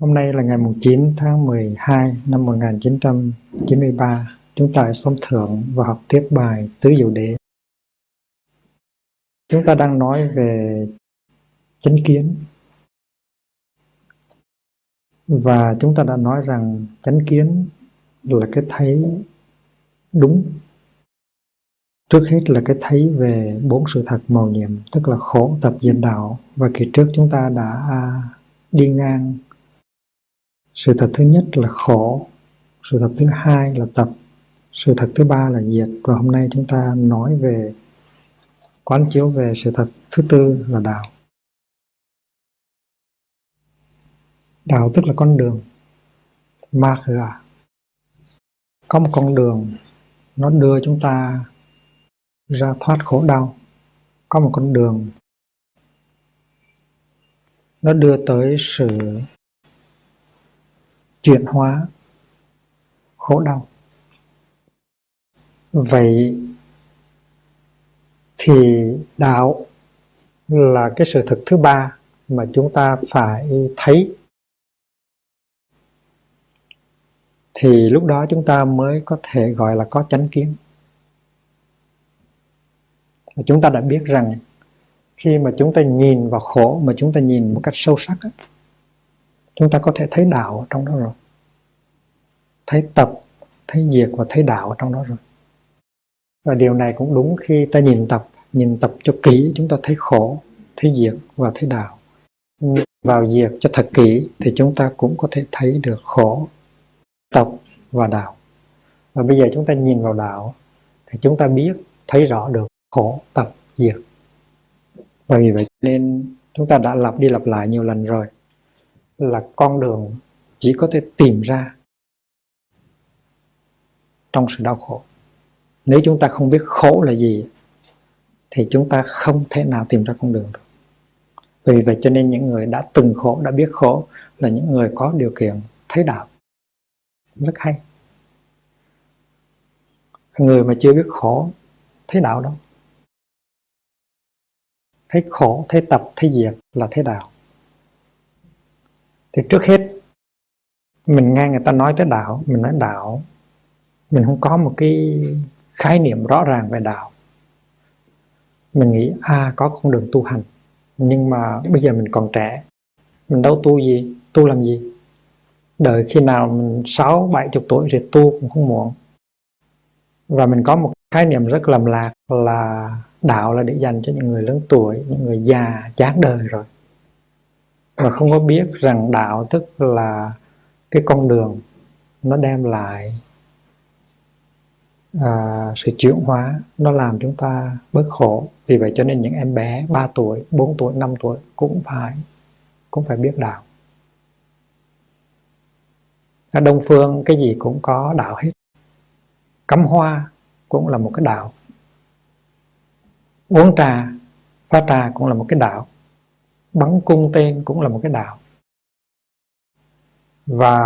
Hôm nay là ngày 9 tháng 12 năm 1993. Chúng ta sống thượng và học tiếp bài Tứ Diệu Đế. Chúng ta đang nói về chánh kiến. Và chúng ta đã nói rằng chánh kiến là cái thấy đúng. Trước hết là cái thấy về bốn sự thật màu nhiệm, tức là khổ, tập, diệt đạo. Và kỳ trước chúng ta đã đi ngang sự thật thứ nhất là khổ. Sự thật thứ hai là tập. Sự thật thứ ba là diệt. Và hôm nay chúng ta nói về, quán chiếu về sự thật thứ tư là đạo. Đạo tức là con đường. Ma marga à? có một con đường, nó đưa chúng ta ra thoát khổ đau. Có một con đường, nó đưa tới sự chuyển hóa khổ đau. Vậy thì đạo là cái sự thực thứ ba mà chúng ta phải thấy. Thì lúc đó chúng ta mới có thể gọi là có chánh kiến. Và chúng ta đã biết rằng khi mà chúng ta nhìn vào khổ mà chúng ta nhìn một cách sâu sắc ấy, chúng ta có thể thấy đạo trong đó rồi. Thấy tập, thấy diệt và thấy đạo trong đó rồi. Và điều này cũng đúng khi ta nhìn tập nhìn tập cho kỹ, chúng ta thấy khổ, thấy diệt và thấy đạo. Nhìn vào diệt cho thật kỹ thì chúng ta cũng có thể thấy được khổ, tập và đạo. Và bây giờ chúng ta nhìn vào đạo thì chúng ta biết, thấy rõ được khổ, tập diệt và vì vậy nên chúng ta đã lặp đi lặp lại nhiều lần rồi là con đường chỉ có thể tìm ra trong sự đau khổ. Nếu chúng ta không biết khổ là gì, thì chúng ta không thể nào tìm ra con đường được. Vì vậy cho nên những người đã từng khổ, đã biết khổ là những người có điều kiện thấy đạo. Rất hay. Người mà chưa biết khổ, thấy đạo đâu? Thấy khổ, thấy tập, thấy diệt là thấy đạo thì trước hết, mình nghe người ta nói tới đạo, mình nói đạo, mình không có một cái khái niệm rõ ràng về đạo. Mình nghĩ à có con đường tu hành. Nhưng mà bây giờ mình còn trẻ, mình đâu tu gì, tu làm gì? Đợi khi nào mình sáu, bảy chục tuổi rồi tu cũng không muộn. Và mình có một khái niệm rất lầm lạc là đạo là để dành cho những người lớn tuổi, những người già, chán đời rồi và không có biết rằng đạo tức là cái con đường nó đem lại à, sự chuyển hóa nó làm chúng ta bớt khổ. Vì vậy cho nên những em bé 3 tuổi 4 tuổi 5 tuổi cũng phải cũng phải biết đạo. Ở đông phương cái gì cũng có đạo hết. Cắm hoa cũng là một cái đạo. Uống trà pha trà cũng là một cái đạo bắn cung tên cũng là một cái đạo và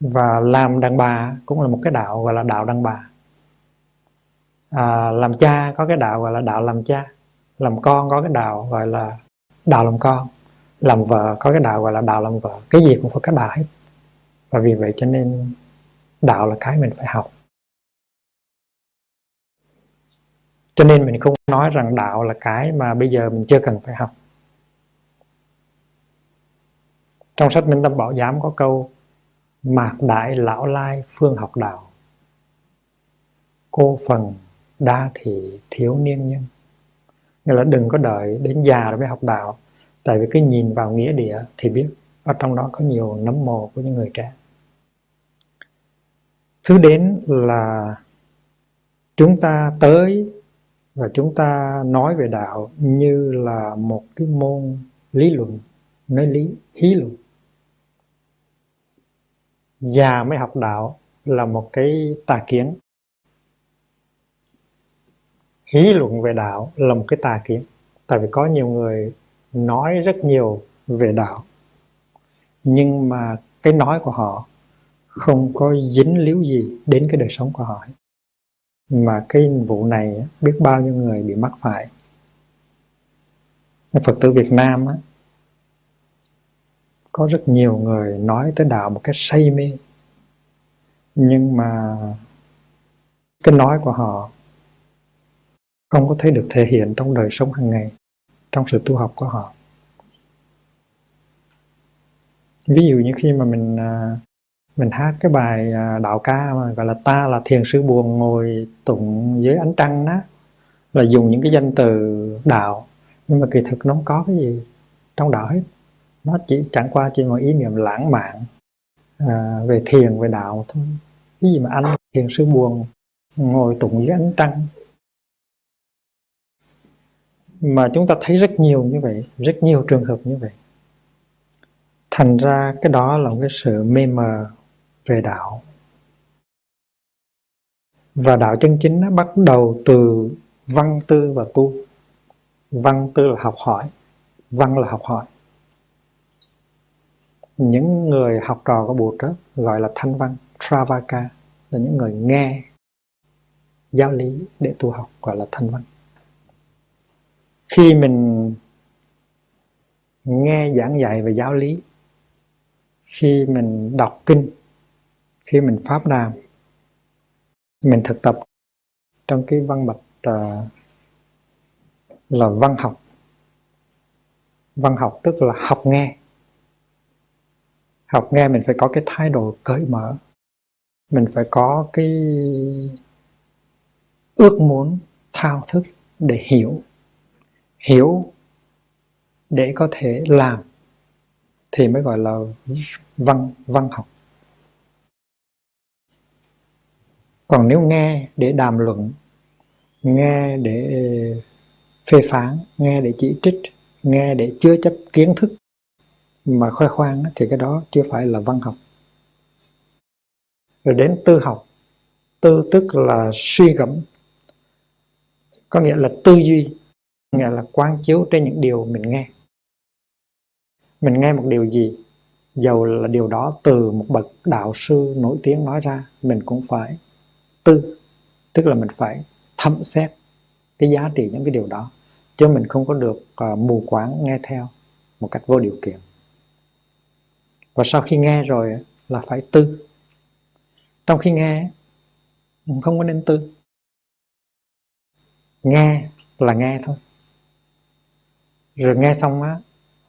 và làm đàn bà cũng là một cái đạo gọi là đạo đàn bà. À, làm cha có cái đạo gọi là đạo làm cha. Làm con có cái đạo gọi là đạo làm con. Làm vợ có cái đạo gọi là đạo làm vợ. Cái gì cũng phải có đạo hết. Và vì vậy cho nên đạo là cái mình phải học. Cho nên mình không nói rằng đạo là cái mà bây giờ mình chưa cần phải học. Trong sách minh tâm bảo giám có câu, mạc đại lão lai phương học đạo, cô phần đa thị thiếu niên nhân. Nghĩa là đừng có đợi đến già rồi mới học đạo, tại vì cái nhìn vào nghĩa địa thì biết ở trong đó có nhiều nấm mồ của những người trẻ. Thứ đến là chúng ta tới và chúng ta nói về đạo như là một cái môn lý luận, nói lý, hí luận. Già mới học đạo là một cái tà kiến. Hí luận về đạo là một cái tà kiến. Tại vì có nhiều người nói rất nhiều về đạo, nhưng mà cái nói của họ không có dính líu gì đến cái đời sống của họ mà cái vụ này biết bao nhiêu người bị mắc phải. Phật tử Việt Nam á, có rất nhiều người nói tới đạo một cách say mê. Nhưng mà cái nói của họ không có thấy được thể hiện trong đời sống hàng ngày trong sự tu học của họ. Ví dụ như khi mà mình à, mình hát cái bài à, đạo ca mà gọi là ta là thiền sư buồn ngồi tụng dưới ánh trăng đó là dùng những cái danh từ đạo nhưng mà kỳ thực nó không có cái gì trong đạo hết. Nó chỉ chẳng qua chỉ một ý niệm lãng mạn à, về thiền về đạo thôi. Cái gì mà anh thiền sư buồn ngồi tụng dưới ánh trăng? Mà chúng ta thấy rất nhiều như vậy rất nhiều trường hợp như vậy. Thành ra cái đó là một cái sự mê mờ về đạo. Và đạo chân chính nó bắt đầu từ văn tư và tu. Văn tư là học hỏi, văn là học hỏi. Những người học trò của Bụt đó gọi là thanh văn, Travaka, là những người nghe giáo lý để tu học, gọi là thanh văn. Khi mình nghe giảng dạy về giáo lý, khi mình đọc kinh khi mình pháp đàm mình thực tập trong cái văn bạch uh, là văn học. Văn học tức là học nghe. Học nghe mình phải có cái thái độ cởi mở. Mình phải có cái ước muốn thao thức để hiểu. Hiểu để có thể làm thì mới gọi là văn văn học. Còn nếu nghe để đàm luận, nghe để phê phán, nghe để chỉ trích, nghe để chứa chấp kiến thức mà khoe khoang thì cái đó chưa phải là văn học. Rồi đến tư học, tư tức là suy gẫm, có nghĩa là tư duy nghĩa là quán chiếu trên những điều mình nghe. Mình nghe một điều gì, dầu là điều đó từ một bậc đạo sư nổi tiếng nói ra, mình cũng phải tư. Tức là mình phải thẩm xét cái giá trị những cái điều đó chứ mình không có được uh, mù quáng nghe theo một cách vô điều kiện. Và sau khi nghe rồi là phải tư. Trong khi nghe không có nên tư. Nghe là nghe thôi. Rồi nghe xong á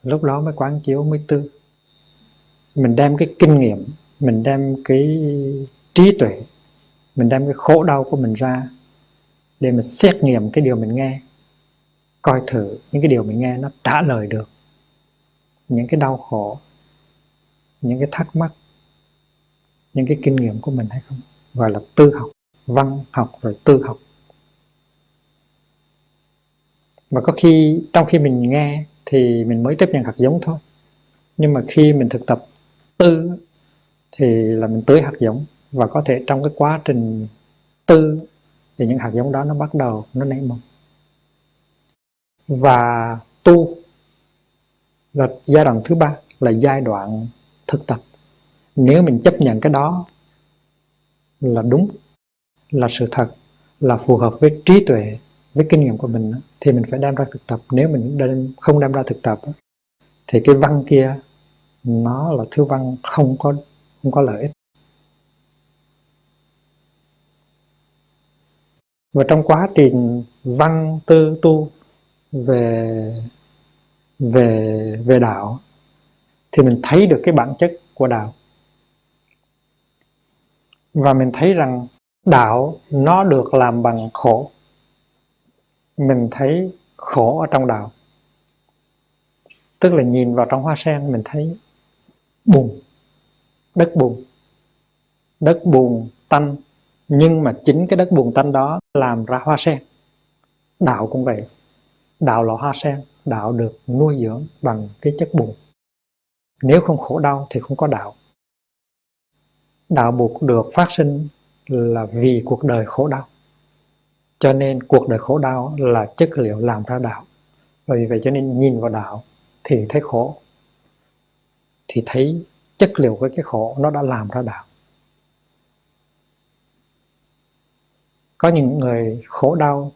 lúc đó mới quán chiếu mới tư. Mình đem cái kinh nghiệm mình đem cái trí tuệ mình đem cái khổ đau của mình ra để mà xét nghiệm cái điều mình nghe, coi thử những cái điều mình nghe nó trả lời được những cái đau khổ, những cái thắc mắc, những cái kinh nghiệm của mình hay không? Gọi là tư học, văn học rồi tư học. Mà có khi, trong khi mình nghe thì mình mới tiếp nhận hạt giống thôi. Nhưng mà khi mình thực tập tư thì là mình tưới hạt giống và có thể trong cái quá trình tư thì những hạt giống đó nó bắt đầu nó nảy mầm. Và tu là giai đoạn thứ ba là giai đoạn thực tập. Nếu mình chấp nhận cái đó là đúng là sự thật là phù hợp với trí tuệ với kinh nghiệm của mình thì mình phải đem ra thực tập. Nếu mình đem, không đem ra thực tập thì cái văn kia nó là thứ văn không có không có lợi ích. Và trong quá trình văn tư tu về về về đạo, thì mình thấy được cái bản chất của đạo. Và mình thấy rằng đạo nó được làm bằng khổ. Mình thấy khổ ở trong đạo. Tức là nhìn vào trong hoa sen, mình thấy bùn, đất bùn. Đất bùn tanh nhưng mà chính cái đất bùn tanh đó làm ra hoa sen. Đạo cũng vậy. Đạo là hoa sen, đạo được nuôi dưỡng bằng cái chất bùn. Nếu không khổ đau thì không có đạo. Đạo buộc được phát sinh là vì cuộc đời khổ đau. Cho nên cuộc đời khổ đau là chất liệu làm ra đạo. Và vì vậy cho nên nhìn vào đạo thì thấy khổ. Thì thấy chất liệu của cái khổ nó đã làm ra đạo. Có những người khổ đau,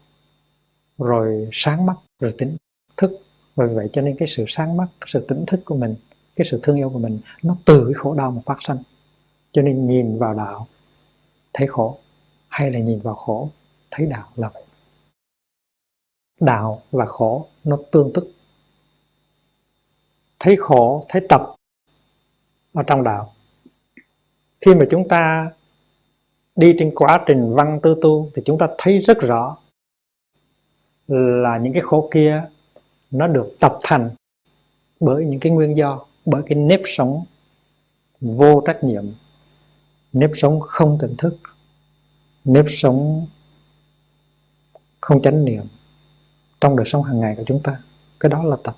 rồi sáng mắt, rồi tỉnh thức. Bởi vậy cho nên cái sự sáng mắt, sự tỉnh thức của mình, cái sự thương yêu của mình, nó từ cái khổ đau mà phát sinh cho nên nhìn vào đạo, thấy khổ, hay là nhìn vào khổ, thấy đạo là vậy. Đạo và khổ, nó tương tức. Thấy khổ, thấy tập ở trong đạo. Khi mà chúng ta đi trên quá trình văn tư tu thì chúng ta thấy rất rõ là những cái khổ kia nó được tập thành bởi những cái nguyên do, bởi cái nếp sống vô trách nhiệm, nếp sống không tỉnh thức, nếp sống không chánh niệm trong đời sống hàng ngày của chúng ta. Cái đó là tập.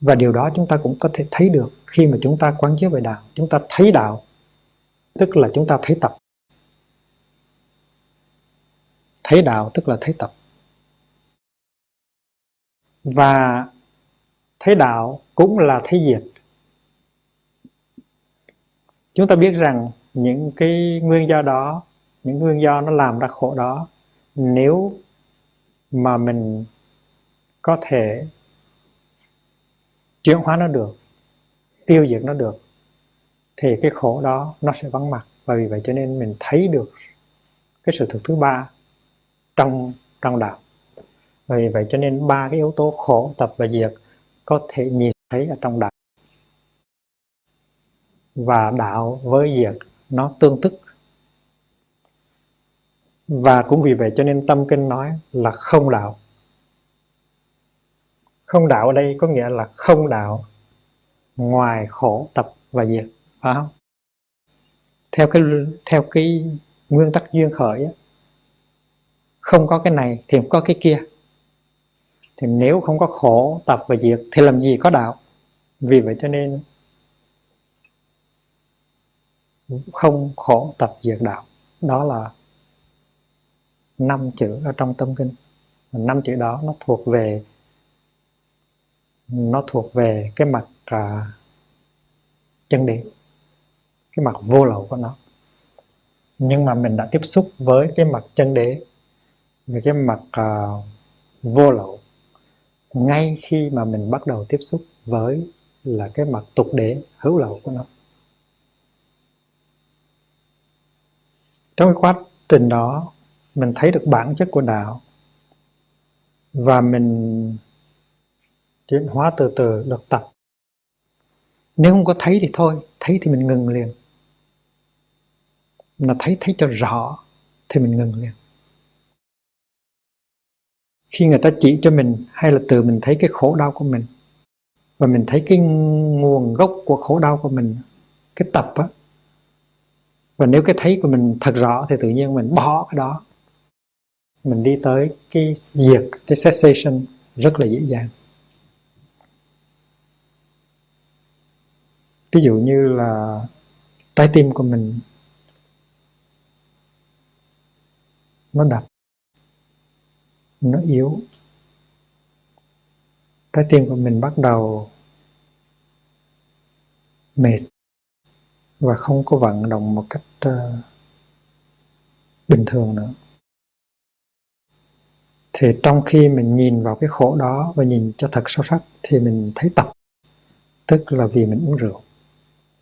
Và điều đó chúng ta cũng có thể thấy được khi mà chúng ta quán chiếu về đạo. Chúng ta thấy đạo tức là chúng ta thấy tập. Thấy đạo tức là thấy tập. Và thấy đạo cũng là thấy diệt. Chúng ta biết rằng những cái nguyên do đó, những nguyên do nó làm ra khổ đó, nếu mà mình có thể chuyển hóa nó được, tiêu diệt nó được thì cái khổ đó nó sẽ vắng mặt. Và vì vậy cho nên mình thấy được cái sự thực thứ ba trong trong đạo. Và vì vậy cho nên ba cái yếu tố khổ, tập và diệt có thể nhìn thấy ở trong đạo. Và đạo với diệt nó tương tức. Và cũng vì vậy cho nên tâm kinh nói là không đạo. Không đạo ở đây có nghĩa là không đạo ngoài khổ, tập và diệt phải không? Theo cái theo cái nguyên tắc duyên khởi á, không có cái này thì không có cái kia. Thì nếu không có khổ tập và diệt thì làm gì có đạo? Vì vậy cho nên không khổ tập diệt đạo. Đó là năm chữ ở trong tâm kinh. Năm chữ đó nó thuộc về nó thuộc về cái mặt à, chân điện cái mặt vô lậu của nó. Nhưng mà mình đã tiếp xúc với cái mặt chân đế với cái mặt uh, vô lậu ngay khi mà mình bắt đầu tiếp xúc với là cái mặt tục đế hữu lậu của nó. Trong cái quá trình đó mình thấy được bản chất của đạo và mình chuyển hóa từ từ được tập. Nếu không có thấy thì thôi thấy thì mình ngừng liền mà thấy thấy cho rõ, thì mình ngừng liền. Khi người ta chỉ cho mình, hay là từ mình thấy cái khổ đau của mình, và mình thấy cái nguồn gốc của khổ đau của mình, cái tập á, và nếu cái thấy của mình thật rõ, thì tự nhiên mình bỏ cái đó. Mình đi tới cái diệt cái cessation rất là dễ dàng. Ví dụ như là trái tim của mình nó đập. Nó yếu. Trái tim của mình bắt đầu mệt và không có vận động một cách uh, bình thường nữa. Thì trong khi mình nhìn vào cái khổ đó và nhìn cho thật sâu sắc thì mình thấy tập tức là vì mình uống rượu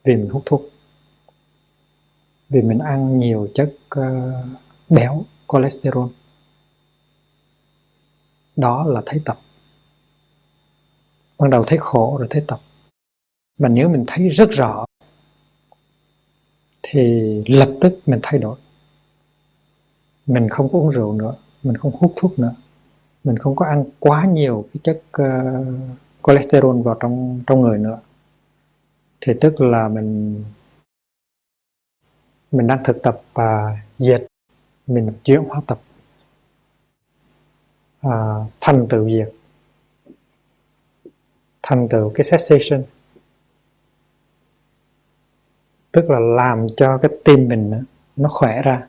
vì mình hút thuốc vì mình ăn nhiều chất uh, béo cholesterol. Đó là thấy tập. Ban đầu thấy khổ rồi thấy tập. Mà nếu mình thấy rất rõ thì lập tức mình thay đổi. Mình không có uống rượu nữa mình không hút thuốc nữa. Mình không có ăn quá nhiều cái chất uh, cholesterol vào trong trong người nữa. Thì tức là mình mình đang thực tập và uh, diệt mình chuyển hóa tập à, thành tựu diệt thành tựu cái cessation tức là làm cho cái tim mình nó khỏe ra.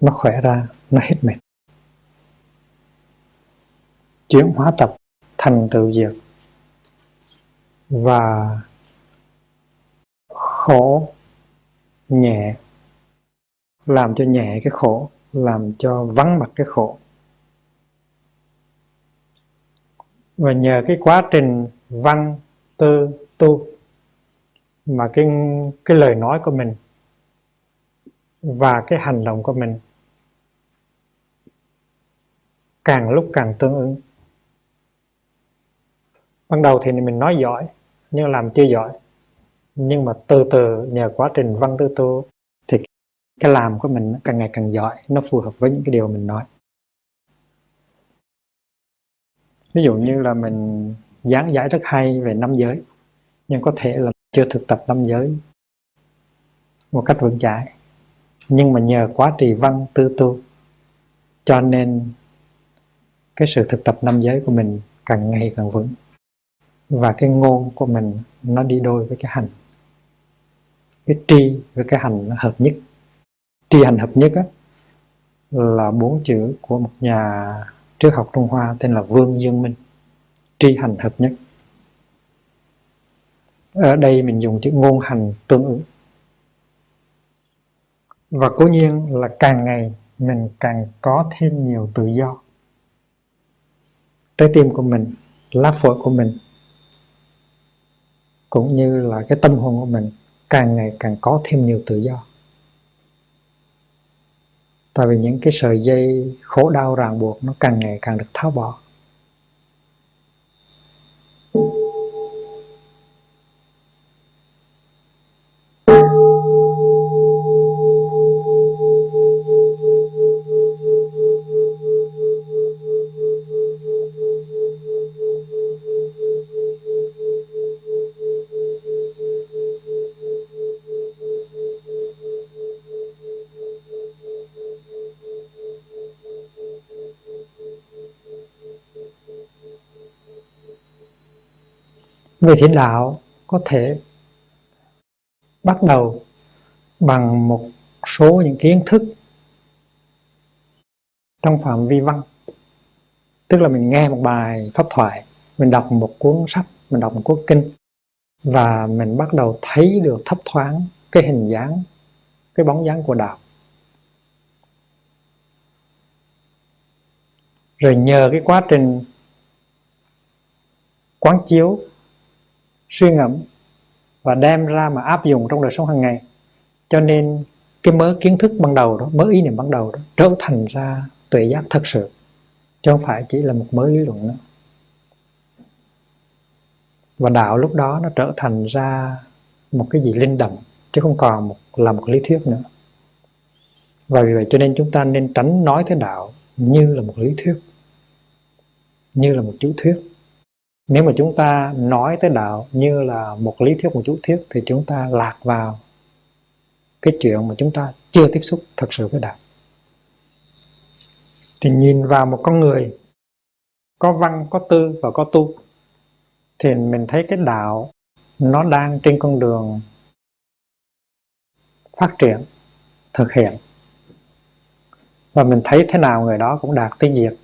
Nó khỏe ra nó hết mệt. Chuyển hóa tập thành tựu diệt và khổ nhẹ làm cho nhẹ cái khổ, làm cho vắng mặt cái khổ. Và nhờ cái quá trình văn, tư, tu mà cái cái lời nói của mình và cái hành động của mình càng lúc càng tương ứng. Ban đầu thì mình nói giỏi, nhưng làm chưa giỏi. Nhưng mà từ từ nhờ quá trình văn, tư, tu cái làm của mình càng ngày càng giỏi, nó phù hợp với những cái điều mình nói. Ví dụ như là mình giảng giải rất hay về năm giới, nhưng có thể là chưa thực tập năm giới một cách vững chãi. Nhưng mà nhờ quá trì văn, tư tu, cho nên cái sự thực tập năm giới của mình càng ngày càng vững, và cái ngôn của mình nó đi đôi với cái hành. Cái tri với cái hành nó hợp nhất tri hành hợp nhất á, là bốn chữ của một nhà triết học Trung Hoa tên là Vương Dương Minh. Tri hành hợp nhất. Ở đây mình dùng chữ ngôn hành tương ứng. Và cố nhiên là càng ngày mình càng có thêm nhiều tự do. Trái tim của mình lá phổi của mình cũng như là cái tâm hồn của mình càng ngày càng có thêm nhiều tự do tại vì những cái sợi dây khổ đau ràng buộc nó càng ngày càng được tháo bỏ. Về thiện đạo có thể bắt đầu bằng một số những kiến thức trong phạm vi văn. Tức là mình nghe một bài pháp thoại, mình đọc một cuốn sách, mình đọc một cuốn kinh, và mình bắt đầu thấy được thấp thoáng cái hình dáng, cái bóng dáng của đạo. Rồi nhờ cái quá trình quán chiếu suy ngẫm và đem ra mà áp dụng trong đời sống hàng ngày. Cho nên cái mớ kiến thức ban đầu đó, mớ ý niệm ban đầu đó, trở thành ra tuệ giác thật sự, chứ không phải chỉ là một mớ lý luận nữa. Và đạo lúc đó nó trở thành ra một cái gì linh động, chứ không còn một, là một lý thuyết nữa. Và vì vậy cho nên chúng ta nên tránh nói tới đạo như là một lý thuyết, như là một chú thuyết nếu mà chúng ta nói tới đạo như là một lý thuyết, một chú thuyết, thì chúng ta lạc vào cái chuyện mà chúng ta chưa tiếp xúc thật sự với đạo. Thì nhìn vào một con người, có văn, có tư và có tu, thì mình thấy cái đạo nó đang trên con đường phát triển, thực hiện. Và mình thấy thế nào người đó cũng đạt tới diệt,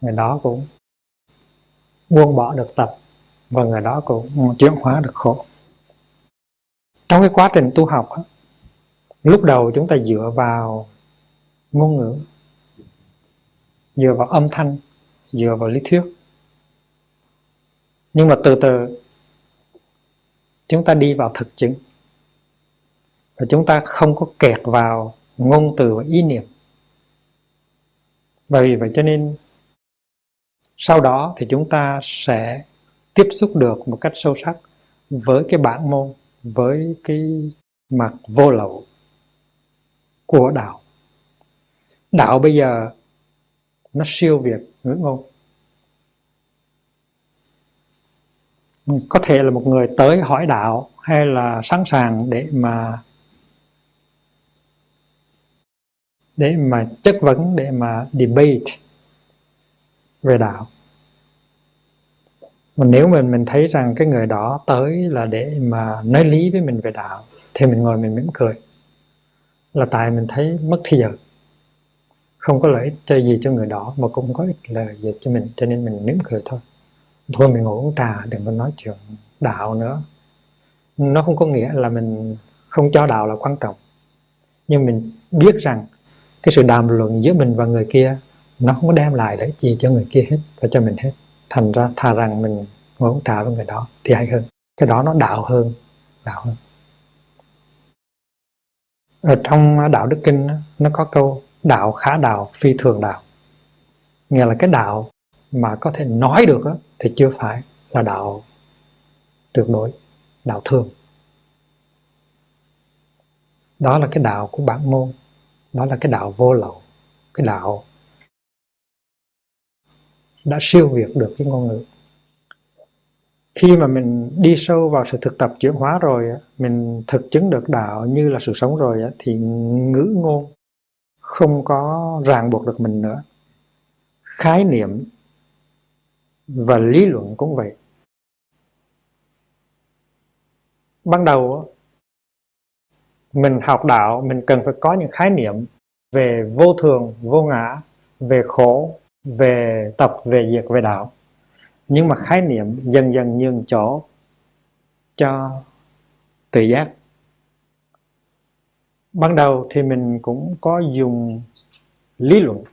người đó cũng buông bỏ được tập và người đó cũng chuyển hóa được khổ. Trong cái quá trình tu học lúc đầu chúng ta dựa vào ngôn ngữ, dựa vào âm thanh, dựa vào lý thuyết. Nhưng mà từ từ chúng ta đi vào thực chứng. Và chúng ta không có kẹt vào ngôn từ và ý niệm. Bởi vì vậy cho nên sau đó thì chúng ta sẽ tiếp xúc được một cách sâu sắc với cái bản môn, với cái mặt vô lậu của đạo. Đạo bây giờ nó siêu việt ngữ ngôn. Có thể là một người tới hỏi đạo hay là sẵn sàng để mà để mà chất vấn, để mà debate về đạo. Mà nếu mình mình thấy rằng cái người đó tới là để mà nói lý với mình về đạo, thì mình ngồi mình mỉm cười. Là tại mình thấy mất thời giờ. Không có lợi ích cho gì cho người đó, mà cũng không có ích lợi gì cho mình, cho nên mình mỉm cười thôi. Thôi mình ngồi uống trà, đừng có nói chuyện đạo nữa. Nó không có nghĩa là mình không cho đạo là quan trọng. Nhưng mình biết rằng cái sự đàm luận giữa mình và người kia nó không có đem lại lợi gì cho người kia hết và cho mình hết. Thành ra thà rằng mình ngồi uống trà với người đó thì hay hơn. Cái đó nó đạo hơn đạo hơn. Ở trong đạo đức kinh nó có câu đạo khá đạo, phi thường đạo. Nghĩa là cái đạo mà có thể nói được thì chưa phải là đạo tuyệt đối, đạo thường. Đó là cái đạo của bản môn, đó là cái đạo vô lậu, cái đạo đã siêu việt được cái ngôn ngữ. Khi mà mình đi sâu vào sự thực tập chuyển hóa rồi mình thực chứng được đạo như là sự sống rồi thì ngữ ngôn không có ràng buộc được mình nữa. Khái niệm và lý luận cũng vậy. Ban đầu mình học đạo, mình cần phải có những khái niệm về vô thường, vô ngã, về khổ về tập, về diệt về đạo. Nhưng mà khái niệm dần dần nhường chỗ cho tự giác. Ban đầu thì mình cũng có dùng lý luận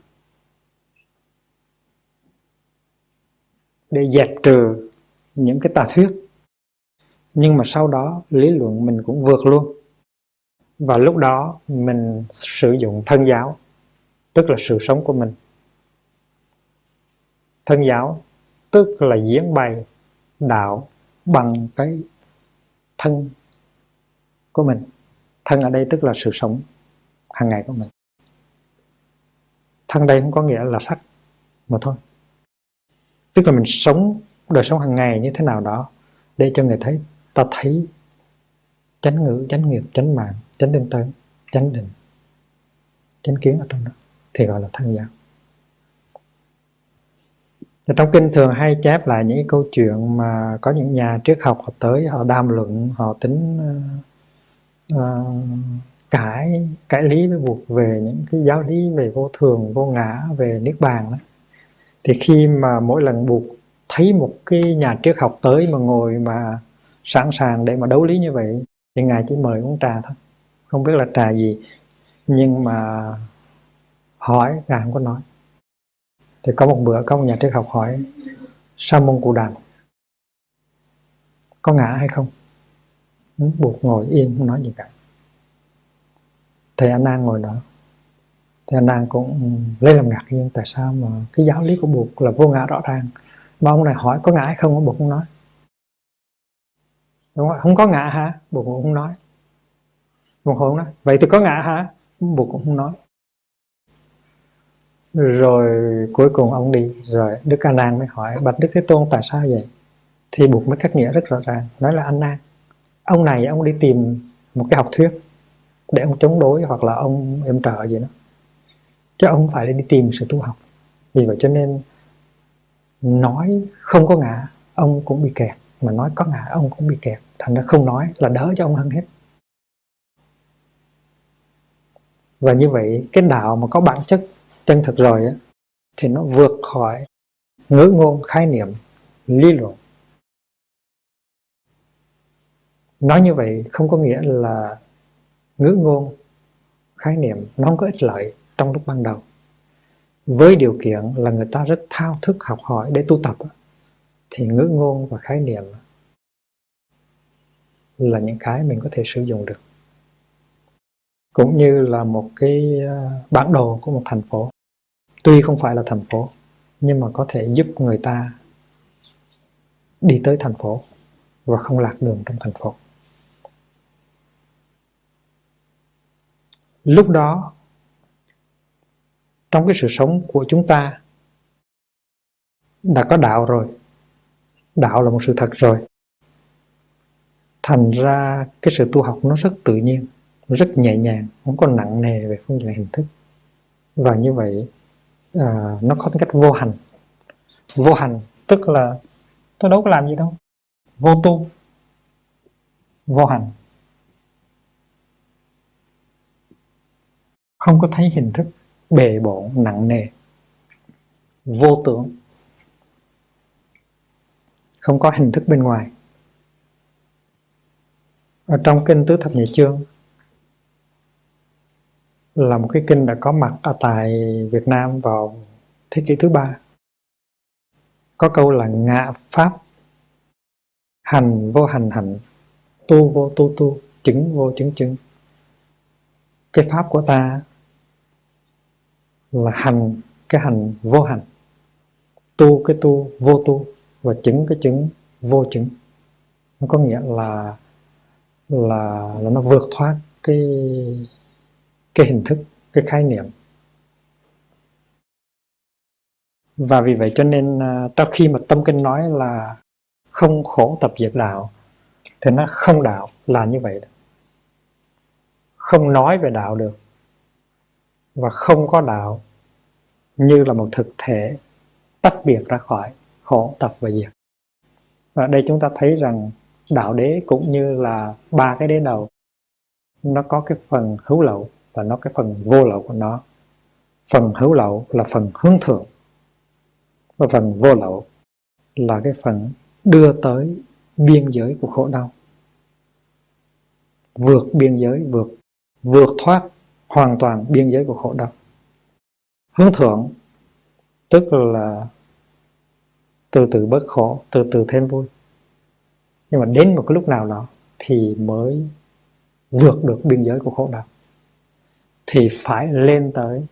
để dẹp trừ những cái tà thuyết. Nhưng mà sau đó lý luận mình cũng vượt luôn. Và lúc đó mình sử dụng thân giáo, tức là sự sống của mình thân giáo, tức là diễn bày đạo bằng cái thân của mình. Thân ở đây tức là sự sống hàng ngày của mình. Thân đây không có nghĩa là sắc mà thôi. Tức là mình sống đời sống hàng ngày như thế nào đó để cho người thấy, ta thấy chánh ngữ, chánh nghiệp, chánh mạng, chánh tinh tấn chánh định, chánh kiến ở trong đó, thì gọi là thân giáo trong kinh thường hay chép lại những câu chuyện mà có những nhà triết học họ tới họ đàm luận họ tính ờ, ờ, uh, cãi cãi lý với buộc về những cái giáo lý về vô thường vô ngã về niết bàn đó. Thì khi mà mỗi lần buộc thấy một cái nhà triết học tới mà ngồi mà sẵn sàng để mà đấu lý như vậy thì ngài chỉ mời uống trà thôi. Không biết là trà gì nhưng mà hỏi ngài không có nói thì có một bữa có một nhà triết học hỏi sa môn cụ đàm có ngã hay không? Ừ, buộc ngồi yên, không nói gì cả. Thầy anh an ngồi đó. Thì anh an cũng ừ, lấy làm ngạc nhiên tại sao mà cái giáo lý của buộc là vô ngã rõ ràng. Mà ông này hỏi có ngã hay không buộc không nói. Đúng không? không có ngã hả? Buộc cũng không nói. Buộc không nói, vậy thì có ngã hả? Buộc cũng không nói rồi cuối cùng ông đi, rồi đức a nan mới hỏi, bạch đức thế tôn, tại sao vậy? Thì buộc mới cắt nghĩa rất rõ ràng, nói là anh nan, ông này ông đi tìm một cái học thuyết để ông chống đối hoặc là ông em trợ gì đó, chứ ông phải đi tìm sự tu học. Vì vậy cho nên nói không có ngã, ông cũng bị kẹt, mà nói có ngã, ông cũng bị kẹt, thành ra không nói là đỡ cho ông hơn hết. Và như vậy, cái đạo mà có bản chất chân thực rồi á, thì nó vượt khỏi ngữ ngôn khái niệm lý luận. Nói như vậy không có nghĩa là ngữ ngôn khái niệm nó không có ích lợi trong lúc ban đầu. Với điều kiện là người ta rất thao thức học hỏi để tu tập thì ngữ ngôn và khái niệm là những cái mình có thể sử dụng được. Cũng như là một cái à, bản đồ của một thành phố tuy không phải là thành phố, nhưng mà có thể giúp người ta đi tới thành phố và không lạc đường trong thành phố. Lúc đó, trong cái sự sống của chúng ta đã có đạo rồi. Đạo là một sự thật rồi. Thành ra cái sự tu học nó rất tự nhiên, rất nhẹ nhàng, không có nặng nề về phương diện hình thức. Và như vậy À, nó có tính cách vô hành. Vô hành, tức là tôi đâu có làm gì đâu. Vô tu. Vô hành. Không có thấy hình thức bề bộn, nặng nề. Vô tưởng. Không có hình thức bên ngoài. Ở trong kinh tứ thập nhị chương là một cái kinh đã có mặt ở tại Việt Nam vào thế kỷ thứ ba. Có câu là ngạ pháp hành vô hành hành tu vô tu tu, chứng vô chứng chứng. Cái pháp của ta là hành, cái hành vô hành. Tu cái tu, vô tu, và chứng cái chứng, vô chứng. Nó có nghĩa là là là nó vượt thoát cái cái hình thức, cái khái niệm. Và vì vậy cho nên à, trong khi mà tâm kinh nói là không khổ tập diệt đạo, thì nó không đạo là như vậy đó. không nói về đạo được và không có đạo như là một thực thể tách biệt ra khỏi khổ tập và diệt và đây chúng ta thấy rằng đạo đế cũng như là ba cái đế đầu, nó có cái phần hữu lậu và nó cái phần vô lậu của nó. Phần hữu lậu là phần hướng thượng và phần vô lậu là cái phần đưa tới biên giới của khổ đau. Vượt biên giới, vượt vượt thoát hoàn toàn biên giới của khổ đau. Hướng thượng, tức là từ từ bớt khổ, từ từ thêm vui. Nhưng mà đến một cái lúc nào đó thì mới vượt được biên giới của khổ đau thì phải lên tới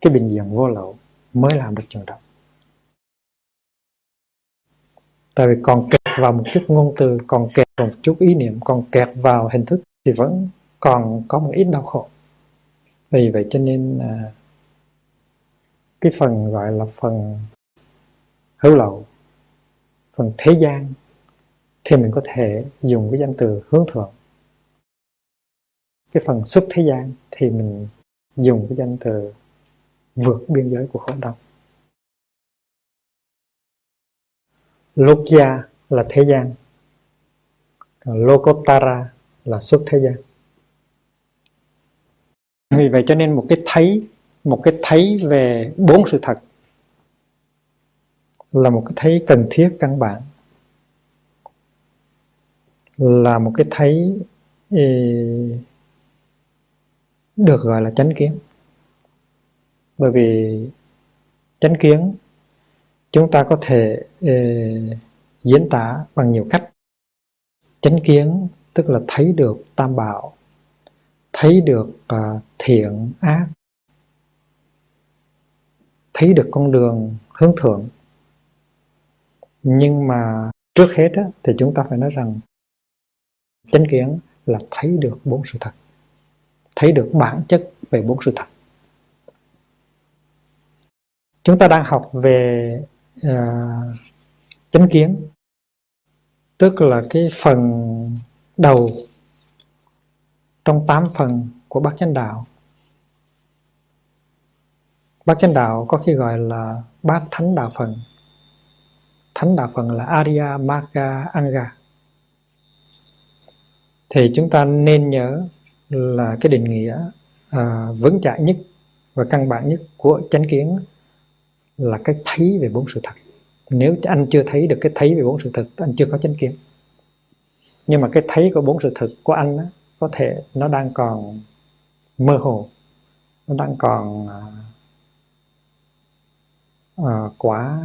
cái bình diện vô lậu mới làm được chuyện đó. Tại vì còn kẹt vào một chút ngôn từ còn kẹt vào một chút ý niệm còn kẹt vào hình thức thì vẫn còn có một ít đau khổ. Vì vậy cho nên à, cái phần gọi là phần hữu lậu phần thế gian thì mình có thể dùng cái danh từ hướng thượng cái phần xuất thế gian thì mình dùng cái danh từ vượt biên giới của khổ đau Lokya là thế gian Lokotara là xuất thế gian. Vì vậy cho nên một cái thấy, một cái thấy về bốn sự thật là một cái thấy cần thiết, căn bản. Là một cái thấy được gọi là chánh kiến. Bởi vì chánh kiến chúng ta có thể ờ, diễn tả bằng nhiều cách. Chánh kiến tức là thấy được tam bảo thấy được uh, thiện ác thấy được con đường hướng thượng. Nhưng mà trước hết á, thì chúng ta phải nói rằng chánh kiến là thấy được bốn sự thật thấy được bản chất về bốn sự thật. Chúng ta đang học về uh, chánh kiến tức là cái phần đầu trong 8 phần của bát chánh đạo. Bát chánh đạo có khi gọi là bát thánh đạo phần. Thánh đạo phần là Arya Magga Anga. Thì chúng ta nên nhớ là cái định nghĩa à, vững chãi nhất và căn bản nhất của chánh kiến là cái thấy về bốn sự thật. Nếu anh chưa thấy được cái thấy về bốn sự thật anh chưa có chánh kiến. Nhưng mà cái thấy của bốn sự thật của anh á, có thể nó đang còn mơ hồ nó đang còn à, à, quá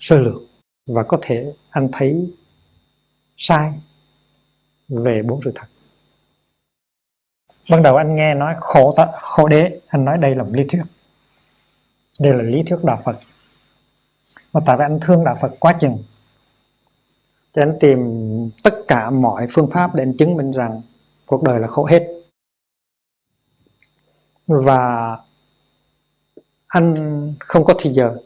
sơ lược. Và có thể anh thấy sai về bốn sự thật ban đầu anh nghe nói khổ tận khổ đế. Anh nói đây là một lý thuyết. Đây là lý thuyết đạo phật. Mà tại vì anh thương đạo phật quá chừng, cho anh tìm tất cả mọi phương pháp để anh chứng minh rằng cuộc đời là khổ hết. Và anh không có thì giờ.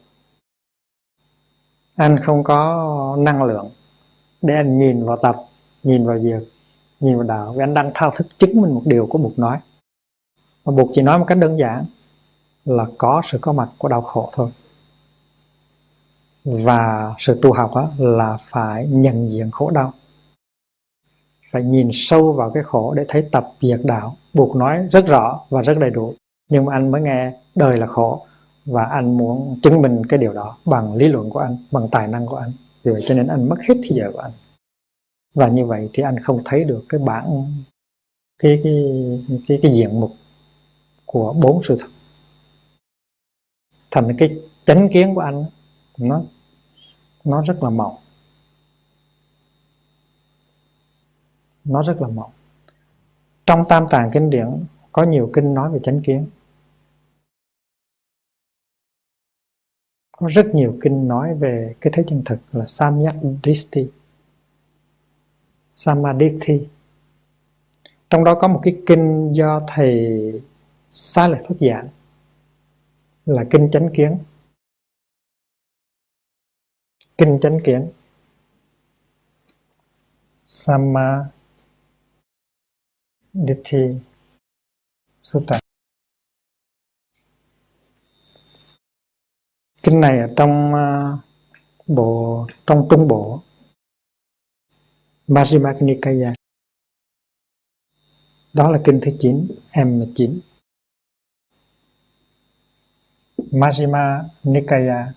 Anh không có năng lượng để anh nhìn vào tập, nhìn vào việc nhìn vào đạo vì anh đang thao thức chứng minh một điều của Bụt nói. Mà Bụt chỉ nói một cách đơn giản là có sự có mặt của đau khổ thôi. Và sự tu học đó là phải nhận diện khổ đau. Phải nhìn sâu vào cái khổ để thấy tập diệt đạo. Buộc nói rất rõ và rất đầy đủ. Nhưng mà anh mới nghe đời là khổ và anh muốn chứng minh cái điều đó bằng lý luận của anh, bằng tài năng của anh. Vì vậy cho nên anh mất hết thế giờ của anh và như vậy thì anh không thấy được cái bản cái cái cái cái, diện mục của bốn sự thật. Thành cái chánh kiến của anh nó nó rất là mỏng. Nó rất là mỏng. Trong tam tạng kinh điển có nhiều kinh nói về chánh kiến. Có rất nhiều kinh nói về cái thế chân thực là samyak dristi samadhi trong đó có một cái kinh do thầy xá lợi phất giảng, là kinh chánh kiến. Kinh chánh kiến. Samadhi Sutta. Kinh này ở trong à, bộ, trong trung bộ. Majjhima Nikaya đó là kinh thứ 9 M9 Majjhima Nikaya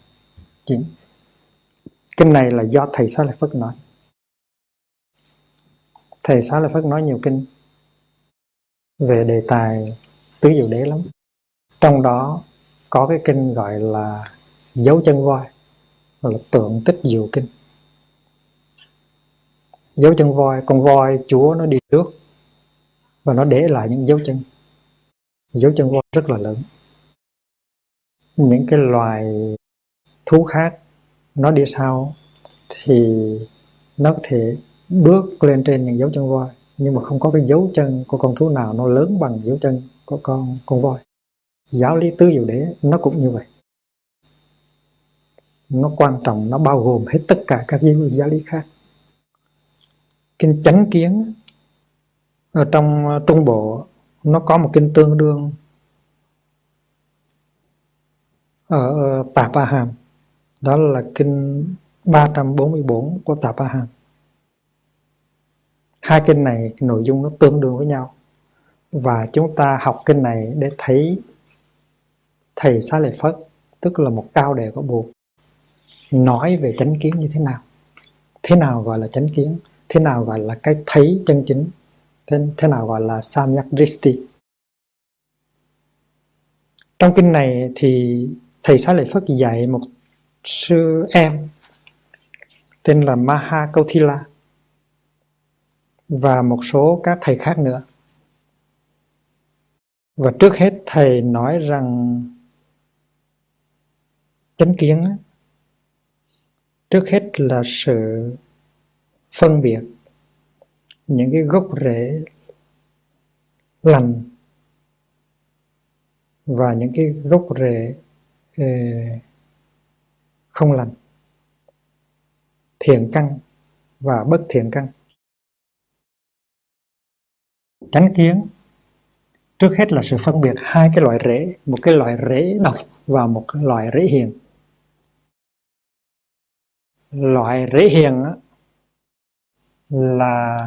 9 Kinh này là do Thầy Xá Lợi Phất nói. Thầy Xá Lợi Phất nói nhiều kinh về đề tài tứ diệu đế lắm. Trong đó có cái kinh gọi là dấu chân voi gọi là tượng tích diệu kinh dấu chân voi. Con voi, chúa nó đi trước và nó để lại những dấu chân. Dấu chân voi rất là lớn. Những cái loài thú khác nó đi sau thì nó có thể bước lên trên những dấu chân voi, nhưng mà không có cái dấu chân của con thú nào nó lớn bằng dấu chân của con con voi. Giáo lý tứ diệu đế nó cũng như vậy. Nó quan trọng, nó bao gồm hết tất cả các giáo lý khác kinh chánh kiến ở trong ờ, trung bộ, nó có một kinh tương đương ở ờ, Tạp A Hàm. Đó là kinh 344 của Tạp A Hàm. Hai kinh này nội dung nó tương đương với nhau. Và chúng ta học kinh này để thấy thầy xá lợi phất, tức là một cao đề của buộc nói về chánh kiến như thế nào. Thế nào gọi là chánh kiến? Thế nào gọi là cái thấy chân chính thế, thế nào gọi là samyak dristi trong kinh này thì thầy xá lợi phất dạy một sư em tên là maha kautila và một số các thầy khác nữa. Và trước hết thầy nói rằng chánh kiến trước hết là sự phân biệt những cái gốc rễ lành và những cái gốc rễ ờ, không lành. Thiện căn và bất thiện căn. Chánh kiến, trước hết là sự phân biệt hai cái loại rễ, một cái loại rễ độc và một cái loại rễ hiền. Loại rễ hiền là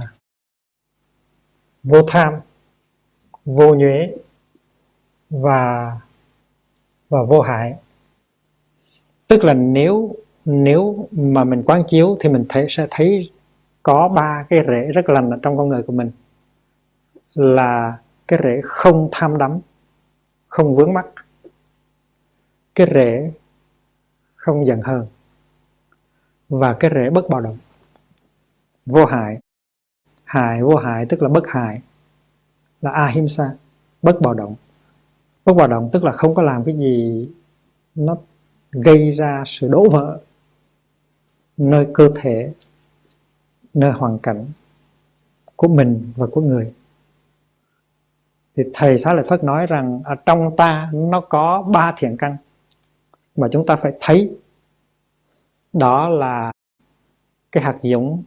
vô tham, vô nhuế và và vô hại. Tức là nếu nếu mà mình quán chiếu thì mình thấy, sẽ thấy có ba cái rễ rất lành ở trong con người của mình. Là cái rễ không tham đắm, không vướng mắc. Cái rễ không giận hờn. Và cái rễ bất bạo động vô hại. Hại, vô hại tức là bất hại. Là ahimsa, bất bạo động. Bất bạo động tức là không có làm cái gì nó gây ra sự đổ vỡ nơi cơ thể, nơi hoàn cảnh của mình và của người. Thì thầy xá lợi phất nói rằng ở trong ta nó có ba thiện căn mà chúng ta phải thấy. Đó là cái hạt giống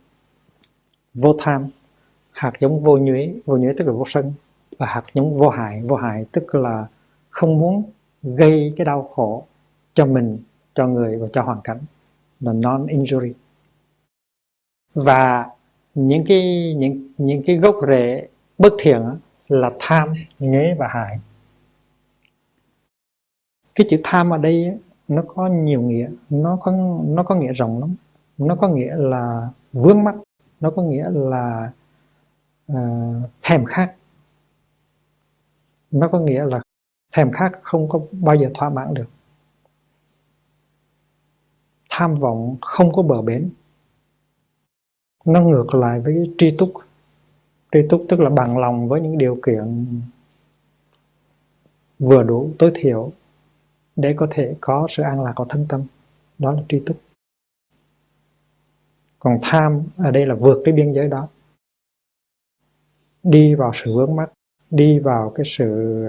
vô tham, hạt giống vô nhuế vô nhuế tức là vô sân, và hạt giống vô hại. Vô hại tức là không muốn gây cái đau khổ cho mình, cho người và cho hoàn cảnh. Là non injury và những cái, những những cái gốc rễ bất thiện là tham, nhuế và hại. Cái chữ tham ở đây nó có nhiều nghĩa, nó có nó có nghĩa rộng lắm. Nó có nghĩa là vướng mắc nó có nghĩa là uh, thèm khát. Nó có nghĩa là thèm khát không có bao giờ thỏa mãn được. Tham vọng không có bờ bến. Nó ngược lại với tri túc. Tri túc tức là bằng lòng với những điều kiện vừa đủ tối thiểu để có thể có sự an lạc của thân tâm. Đó là tri túc còn tham ở đây là vượt cái biên giới đó. Đi vào sự vướng mắc đi vào cái sự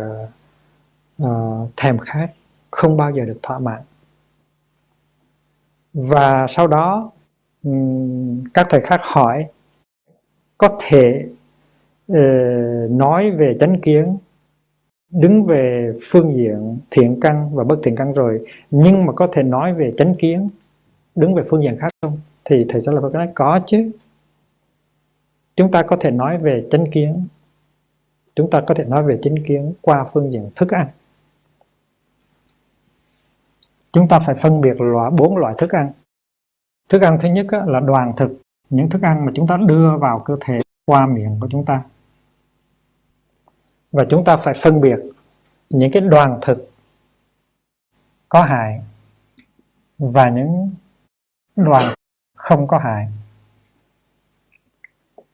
uh, thèm khát không bao giờ được thỏa mãn. Và sau đó um, các thầy khác hỏi có thể uh, nói về chánh kiến đứng về phương diện thiện căn và bất thiện căn rồi nhưng mà có thể nói về chánh kiến đứng về phương diện khác không? Thì thầy giáo là Phật nói, có chứ. Chúng ta có thể nói về chánh kiến. Chúng ta có thể nói về chánh kiến qua phương diện thức ăn. Chúng ta phải phân biệt loại, bốn loại thức ăn. Thức ăn thứ nhất là đoàn thực, những thức ăn mà chúng ta đưa vào cơ thể qua miệng của chúng ta. Và chúng ta phải phân biệt những cái đoàn thực có hại và những đoàn không có hại.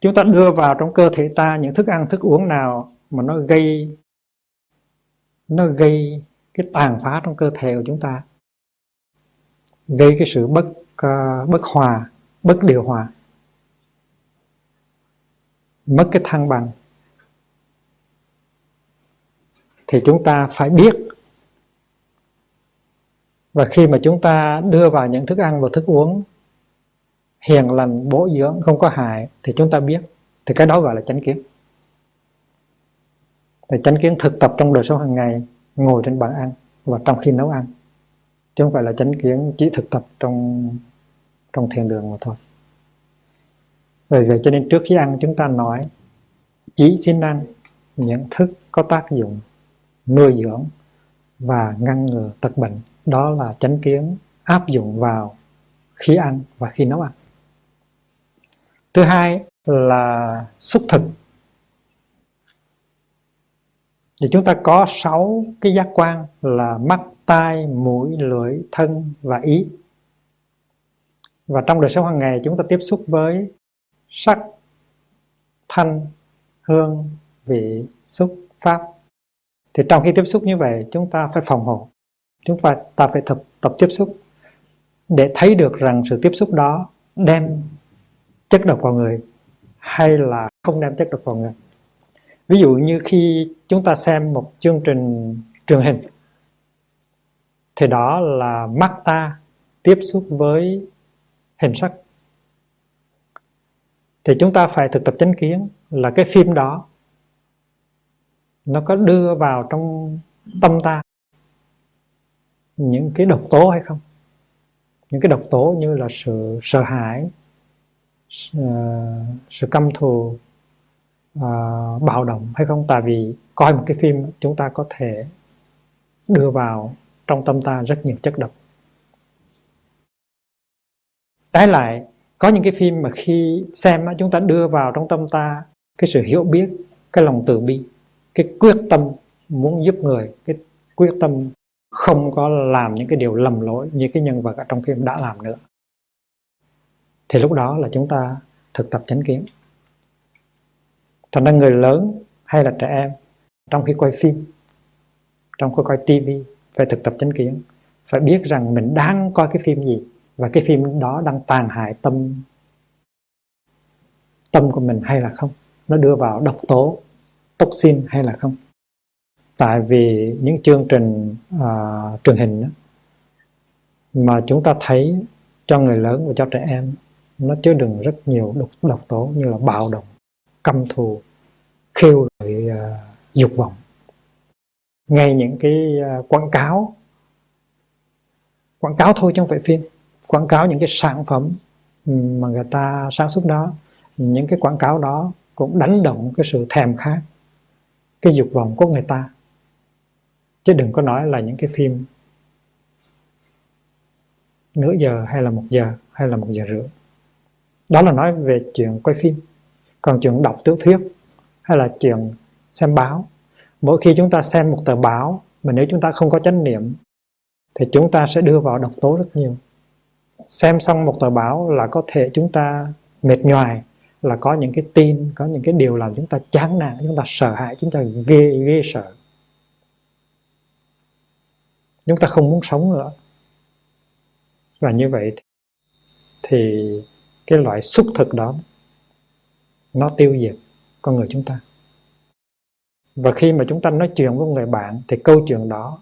Chúng ta đưa vào trong cơ thể ta những thức ăn thức uống nào mà nó gây nó gây cái tàn phá trong cơ thể của chúng ta gây cái sự bất uh, bất hòa bất điều hòa mất cái thăng bằng thì chúng ta phải biết. Và khi mà chúng ta đưa vào những thức ăn và thức uống hiền lành, bổ dưỡng, không có hại, thì chúng ta biết. Thì cái đó gọi là chánh kiến. Thì chánh kiến thực tập trong đời sống hàng ngày, ngồi trên bàn ăn và trong khi nấu ăn. Chứ không phải là chánh kiến chỉ thực tập trong trong thiền đường mà thôi. Bởi vậy cho nên trước khi ăn, chúng ta nói, chỉ xin ăn những thức có tác dụng nuôi dưỡng và ngăn ngừa tật bệnh. Đó là chánh kiến áp dụng vào khi ăn và khi nấu ăn thứ hai là xúc thực. Thì chúng ta có sáu cái giác quan là mắt, tai, mũi, lưỡi, thân và ý. Và trong đời sống hàng ngày, chúng ta tiếp xúc với sắc, thanh, hương, vị, xúc, pháp. Thì trong khi tiếp xúc như vậy, chúng ta phải phòng hộ. Chúng ta ta phải tập tập tiếp xúc để thấy được rằng sự tiếp xúc đó đem chất độc vào người hay là không đem chất độc vào người? Ví dụ như khi chúng ta xem một chương trình truyền hình, thì đó là mắt ta tiếp xúc với hình sắc. Thì chúng ta phải thực tập chánh kiến là cái phim đó, nó có đưa vào trong tâm ta những cái độc tố hay không? Những cái độc tố như là sự sợ hãi sự, căm thù uh, bạo động hay không? Tại vì coi một cái phim chúng ta có thể đưa vào trong tâm ta rất nhiều chất độc. Trái lại có những cái phim mà khi xem chúng ta đưa vào trong tâm ta cái sự hiểu biết cái lòng từ bi cái quyết tâm muốn giúp người cái quyết tâm không có làm những cái điều lầm lỗi như cái nhân vật ở trong phim đã làm nữa thì lúc đó là chúng ta thực tập chánh kiến. Thành ra người lớn hay là trẻ em trong khi quay phim trong khi coi tivi phải thực tập chánh kiến phải biết rằng mình đang coi cái phim gì và cái phim đó đang tàn hại tâm tâm của mình hay là không? Nó đưa vào độc tố toxin hay là không? Tại vì những chương trình uh, truyền hình đó, mà chúng ta thấy cho người lớn và cho trẻ em nó chứa đựng rất nhiều độc, độc tố như là bạo động căm thù khiêu gợi uh, dục vọng. Ngay những cái uh, quảng cáo quảng cáo thôi chứ không phải phim quảng cáo những cái sản phẩm ừ, mà người ta sản xuất đó. Những cái quảng cáo đó cũng đánh động cái sự thèm khát cái dục vọng của người ta. Chứ đừng có nói là những cái phim nửa giờ hay là một giờ hay là một giờ rưỡi đó là nói về chuyện quay phim, còn chuyện đọc tiểu thuyết hay là chuyện xem báo. Mỗi khi chúng ta xem một tờ báo mà nếu chúng ta không có chánh niệm thì chúng ta sẽ đưa vào độc tố rất nhiều. Xem xong một tờ báo là có thể chúng ta mệt nhoài, là có những cái tin, có những cái điều làm chúng ta chán nản, chúng ta sợ hãi, chúng ta ghê ghê sợ. Chúng ta không muốn sống nữa. Và như vậy thì cái loại xúc thực đó, nó tiêu diệt con người chúng ta. Và khi mà chúng ta nói chuyện với người bạn thì câu chuyện đó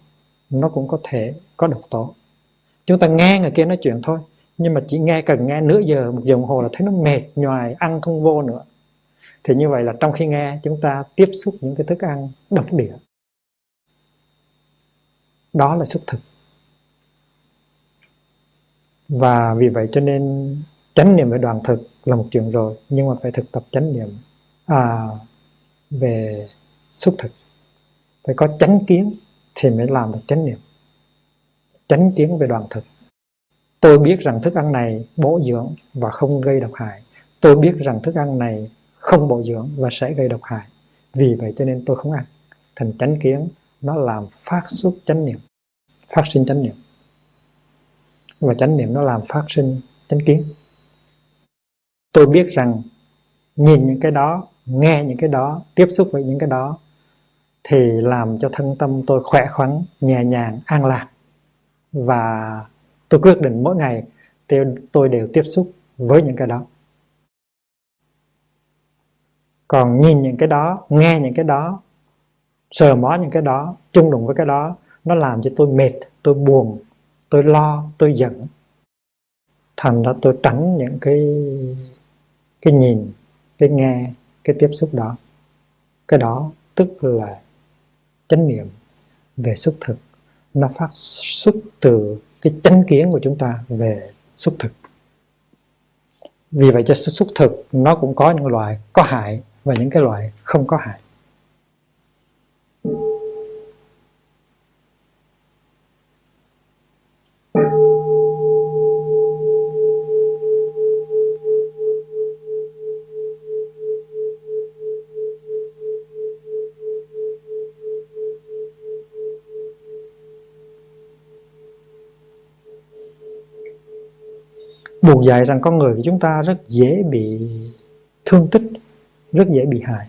nó cũng có thể có độc tố. Chúng ta nghe người kia nói chuyện thôi, nhưng mà chỉ nghe cần nghe nửa giờ, một giờ đồng hồ là thấy nó mệt nhoài, ăn không vô nữa. Thì như vậy là trong khi nghe, chúng ta tiếp xúc những cái thức ăn độc địa. Đó là xúc thực. Và vì vậy cho nên chánh niệm về đoàn thực là một chuyện rồi nhưng mà phải thực tập chánh niệm à, về xúc thực. Phải có chánh kiến thì mới làm được chánh niệm. Chánh kiến về đoàn thực. Tôi biết rằng thức ăn này bổ dưỡng và không gây độc hại. Tôi biết rằng thức ăn này không bổ dưỡng và sẽ gây độc hại. Vì vậy cho nên tôi không ăn. Thành chánh kiến nó làm phát xuất chánh niệm. Phát sinh chánh niệm. Và chánh niệm nó làm phát sinh chánh kiến tôi biết rằng nhìn những cái đó, nghe những cái đó, tiếp xúc với những cái đó thì làm cho thân tâm tôi khỏe khoắn, nhẹ nhàng, an lạc. Và tôi quyết định mỗi ngày tôi đều tiếp xúc với những cái đó. Còn nhìn những cái đó, nghe những cái đó, sờ mó những cái đó, chung đụng với cái đó, nó làm cho tôi mệt, tôi buồn, tôi lo, tôi giận. Thành ra tôi tránh những cái cái nhìn cái nghe cái tiếp xúc đó. Cái đó tức là chánh niệm về xuất thực. Nó phát xuất từ cái chánh kiến của chúng ta về xuất thực. Vì vậy cho xuất thực nó cũng có những loại có hại và những cái loại không có hại. Buồn dạy rằng con người của chúng ta rất dễ bị thương tích, rất dễ bị hại.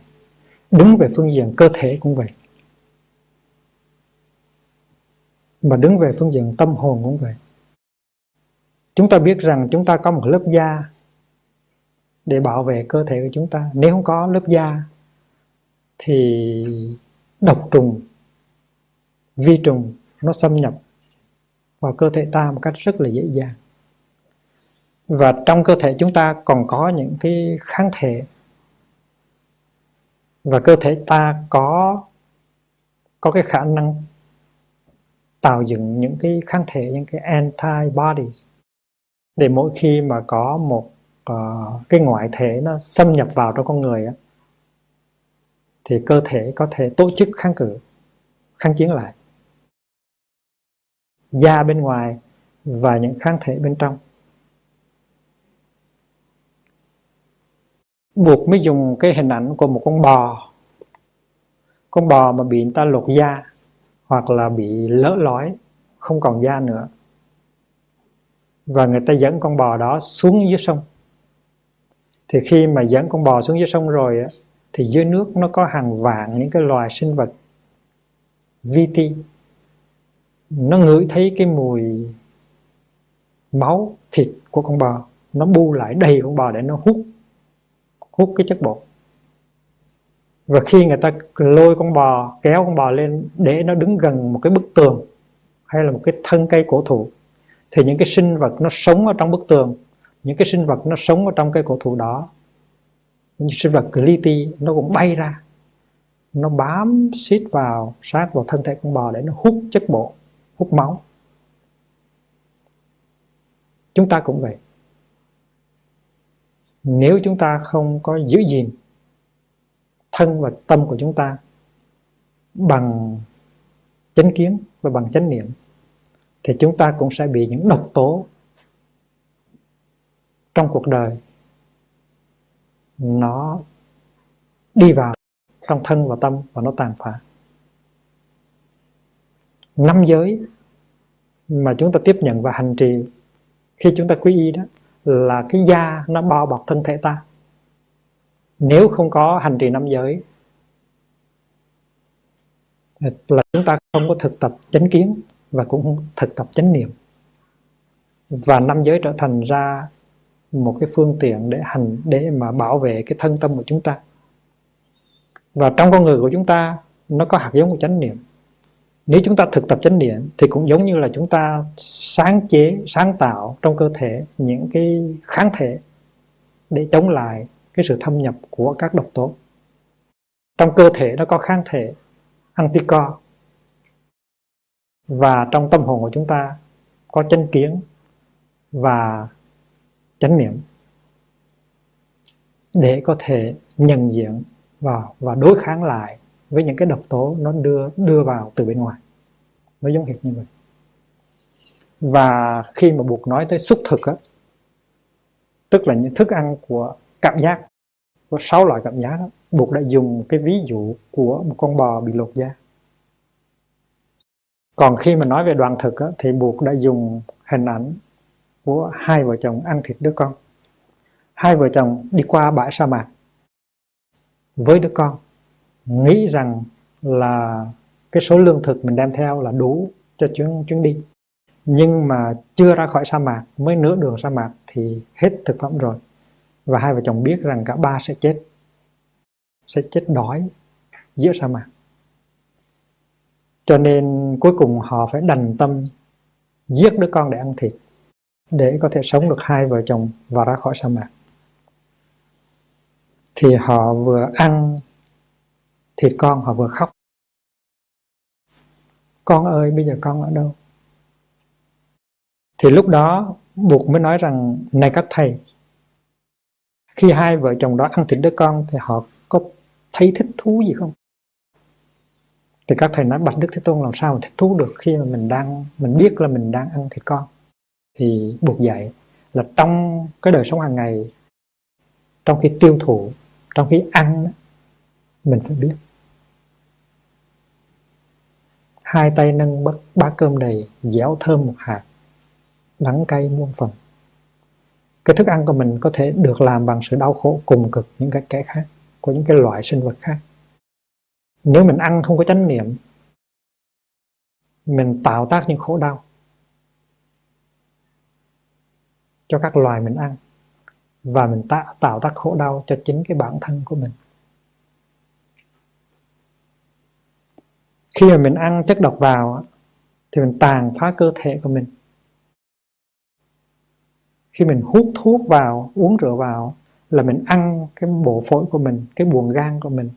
Đứng về phương diện cơ thể cũng vậy. Và đứng về phương diện tâm hồn cũng vậy. Chúng ta biết rằng chúng ta có một lớp da để bảo vệ cơ thể của chúng ta. Nếu không có lớp da, thì độc trùng, vi trùng nó xâm nhập vào cơ thể ta một cách rất là dễ dàng và trong cơ thể chúng ta còn có những cái kháng thể. Và cơ thể ta có có cái khả năng tạo dựng những cái kháng thể những cái antibodies. Để mỗi khi mà có một uh, cái ngoại thể nó xâm nhập vào trong con người á, thì cơ thể có thể tổ chức kháng cự kháng chiến lại. Da bên ngoài và những kháng thể bên trong. Buộc mới dùng cái hình ảnh của một con bò. Con bò mà bị người ta lột da hoặc là bị lỡ lói không còn da nữa. Và người ta dẫn con bò đó xuống dưới sông. Thì khi mà dẫn con bò xuống dưới sông rồi á, thì dưới nước nó có hàng vạn những cái loài sinh vật vi ti. Nó ngửi thấy cái mùi máu thịt của con bò. Nó bu lại đầy con bò để nó hút hút cái chất bột. Và khi người ta lôi con bò, kéo con bò lên để nó đứng gần một cái bức tường hay là một cái thân cây cổ thụ, thì những cái sinh vật nó sống ở trong bức tường, những cái sinh vật nó sống ở trong cây cổ thụ đó, những sinh vật li ti nó cũng bay ra, nó bám xít vào, sát vào thân thể con bò để nó hút chất bộ hút máu. Chúng ta cũng vậy nếu chúng ta không có giữ gìn thân và tâm của chúng ta bằng chánh kiến và bằng chánh niệm, thì chúng ta cũng sẽ bị những độc tố trong cuộc đời. Nó đi vào trong thân và tâm và nó tàn phá. Năm giới mà chúng ta tiếp nhận và hành trì khi chúng ta quy y đó là cái da nó bao bọc thân thể ta. Nếu không có hành trì năm giới, là chúng ta không có thực tập chánh kiến và cũng không thực tập chánh niệm. Và năm giới trở thành ra một cái phương tiện để hành, để mà bảo vệ cái thân tâm của chúng ta. Và trong con người của chúng ta, nó có hạt giống của chánh niệm nếu chúng ta thực tập chánh niệm thì cũng giống như là chúng ta sáng chế, sáng tạo trong cơ thể những cái kháng thể để chống lại cái sự thâm nhập của các độc tố. Trong cơ thể nó có kháng thể antico và trong tâm hồn của chúng ta có chánh kiến và chánh niệm để có thể nhận diện và và đối kháng lại với những cái độc tố nó đưa đưa vào từ bên ngoài. Nó giống hệt như vậy. Và khi mà buộc nói tới xúc thực á tức là những thức ăn của cảm giác có sáu loại cảm giác đó buộc đã dùng cái ví dụ của một con bò bị lột da. Còn khi mà nói về đoàn thực á, thì buộc đã dùng hình ảnh của hai vợ chồng ăn thịt đứa con. Hai vợ chồng đi qua bãi sa mạc với đứa con nghĩ rằng là cái số lương thực mình đem theo là đủ cho chuyến chuyến đi. Nhưng mà chưa ra khỏi sa mạc, mới nửa đường sa mạc thì hết thực phẩm rồi. Và hai vợ chồng biết rằng cả ba sẽ chết. Sẽ chết đói giữa sa mạc. Cho nên cuối cùng họ phải đành tâm giết đứa con để ăn thịt, để có thể sống được hai vợ chồng và ra khỏi sa mạc. Thì họ vừa ăn thịt con họ vừa khóc. Con ơi, bây giờ con ở đâu? Thì lúc đó, buộc mới nói rằng, này các thầy, khi hai vợ chồng đó ăn thịt đứa con thì họ có thấy thích thú gì không? Thì các thầy nói, bạch đức thế tôn, làm sao mà thích thú được khi mà mình đang, mình biết là mình đang ăn thịt con? Thì buộc dạy là trong cái đời sống hàng ngày, trong khi tiêu thụ, trong khi ăn mình phải biết. Hai tay nâng bát bát cơm đầy dẻo thơm một hạt đắng cay muôn phần. Cái thức ăn của mình có thể được làm bằng sự đau khổ cùng cực những cái kẻ khác của những cái loại sinh vật khác. Nếu mình ăn không có chánh niệm mình tạo tác những khổ đau cho các loài mình ăn và mình tạo, tạo tác khổ đau cho chính cái bản thân của mình. Khi mà mình ăn chất độc vào thì mình tàn phá cơ thể của mình. Khi mình hút thuốc vào, uống rượu vào, là mình ăn cái bộ phổi của mình, cái buồng gan của mình,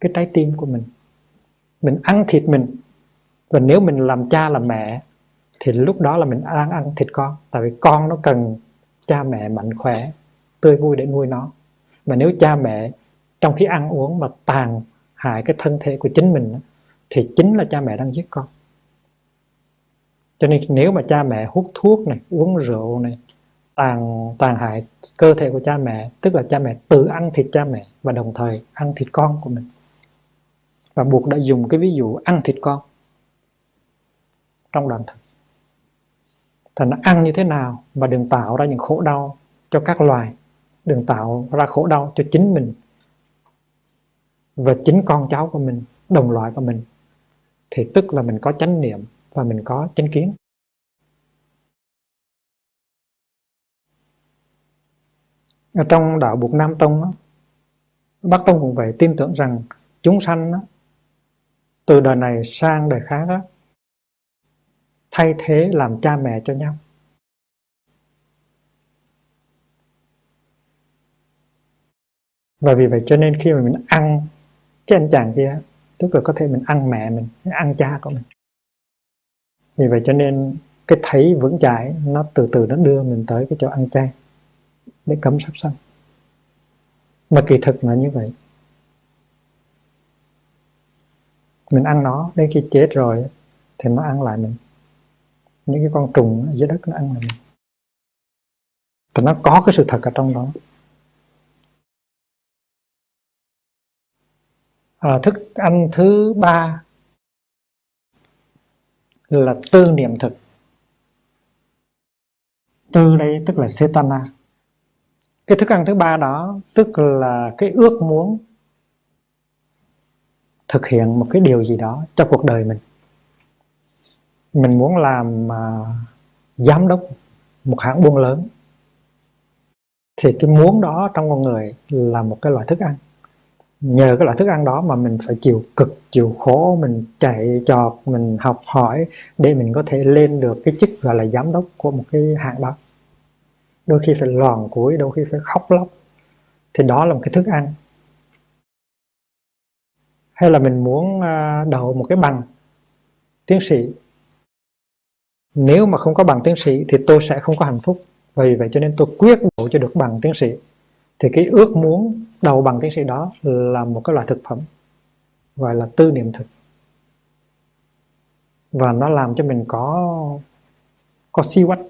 cái trái tim của mình. Mình ăn thịt mình, và nếu mình làm cha làm mẹ, thì lúc đó là mình đang ăn thịt con. Tại vì con nó cần cha mẹ mạnh khỏe, tươi vui để nuôi nó. Mà nếu cha mẹ trong khi ăn uống mà tàn hại cái thân thể của chính mình thì chính là cha mẹ đang giết con. Cho nên nếu mà cha mẹ hút thuốc này, uống rượu này, tàn tàn hại cơ thể của cha mẹ, tức là cha mẹ tự ăn thịt cha mẹ và đồng thời ăn thịt con của mình. Và buộc đã dùng cái ví dụ ăn thịt con trong đoàn thực thành ăn như thế nào mà đừng tạo ra những khổ đau cho các loài, đừng tạo ra khổ đau cho chính mình và chính con cháu của mình, đồng loại của mình, thì tức là mình có chánh niệm và mình có chánh kiến. Ở trong đạo buộc Nam Tông Bắc Tông cũng vậy, tin tưởng rằng chúng sanh từ đời này sang đời khác thay thế làm cha mẹ cho nhau. Và vì vậy cho nên khi mà mình ăn cái anh chàng kia, tức là có thể mình ăn mẹ mình, ăn cha của mình. Vì vậy cho nên cái thấy vững chãi, nó từ từ nó đưa mình tới cái chỗ ăn chay để cấm sắp sanh. Mà kỳ thực là như vậy. Mình ăn nó, đến khi chết rồi thì nó ăn lại mình. Những cái con trùng ở dưới đất nó ăn lại mình. Thì nó có cái sự thật ở trong đó. À, thức ăn thứ ba là tư niệm thực. Tư đây tức là setana. Cái thức ăn thứ ba đó tức là cái ước muốn thực hiện một cái điều gì đó cho cuộc đời mình. Mình muốn làm uh, giám đốc một hãng buôn lớn. Thì cái muốn đó trong con người là một cái loại thức ăn nhờ cái loại thức ăn đó mà mình phải chịu cực, chịu khổ, mình chạy trọt mình học hỏi để mình có thể lên được cái chức gọi là giám đốc của một cái hãng đó. Đôi khi phải lòn cuối, đôi khi phải khóc lóc. Thì đó là một cái thức ăn. Hay là mình muốn à, đậu một cái bằng tiến sĩ. Nếu mà không có bằng tiến sĩ thì tôi sẽ không có hạnh phúc. Vì vậy cho nên tôi quyết đậu cho được bằng tiến sĩ thì cái ước muốn đầu bằng tiến sĩ đó là một cái loại thực phẩm, gọi là tư niệm thực. Và nó làm cho mình có có si quách,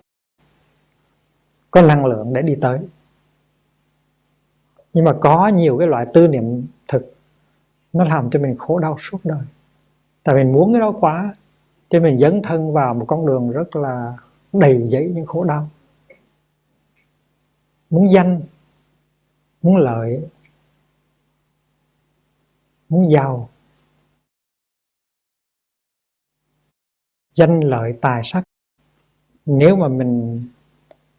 có năng lượng để đi tới. Nhưng mà có nhiều cái loại tư niệm thực, nó làm cho mình khổ đau suốt đời. Tại mình muốn cái đó quá, cho mình dấn thân vào một con đường rất là đầy dẫy những khổ đau. Muốn danh muốn lợi muốn giàu. Danh lợi tài sắc. Nếu mà mình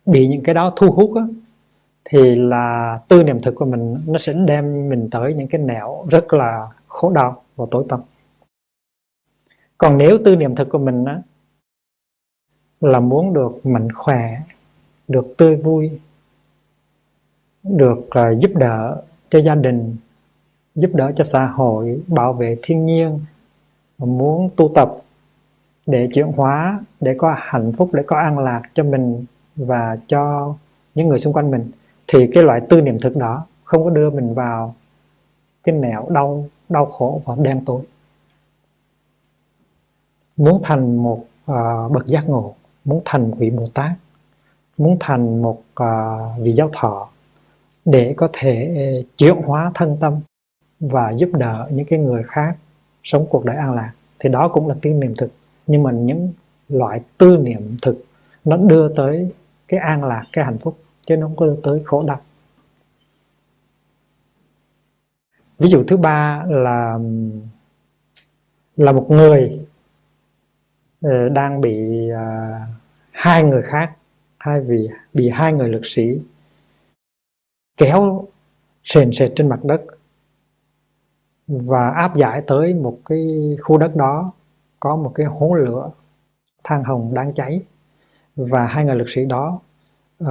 bị những cái đó thu hút á, thì là tư niệm thực của mình nó sẽ đem mình tới những cái nẻo rất là khổ đau và tối tâm còn nếu tư niệm thực của mình á, là muốn được mạnh khỏe được tươi vui được uh, giúp đỡ cho gia đình giúp đỡ cho xã hội bảo vệ thiên nhiên muốn tu tập để chuyển hóa để có hạnh phúc để có an lạc cho mình và cho những người xung quanh mình. Thì cái loại tư niệm thực đó không có đưa mình vào cái nẻo đau đau khổ và đen tối. Muốn thành một uh, bậc giác ngộ muốn thành vị bồ tát muốn thành một uh, vị giáo thọ để có thể ờ, chuyển hóa thân tâm và giúp đỡ những cái người khác sống cuộc đời an lạc. Thì đó cũng là tư niệm thực. Nhưng mà những loại tư niệm thực nó đưa tới cái an lạc cái hạnh phúc chứ nó không có đưa tới khổ đau. Ví dụ thứ ba là là một người ờ, đang bị uh, hai người khác hai vị bị hai người lực sĩ kéo sền sệt trên mặt đất và áp giải tới một cái khu đất đó có một cái hố lửa than hồng đang cháy. Và hai người lực sĩ đó uh,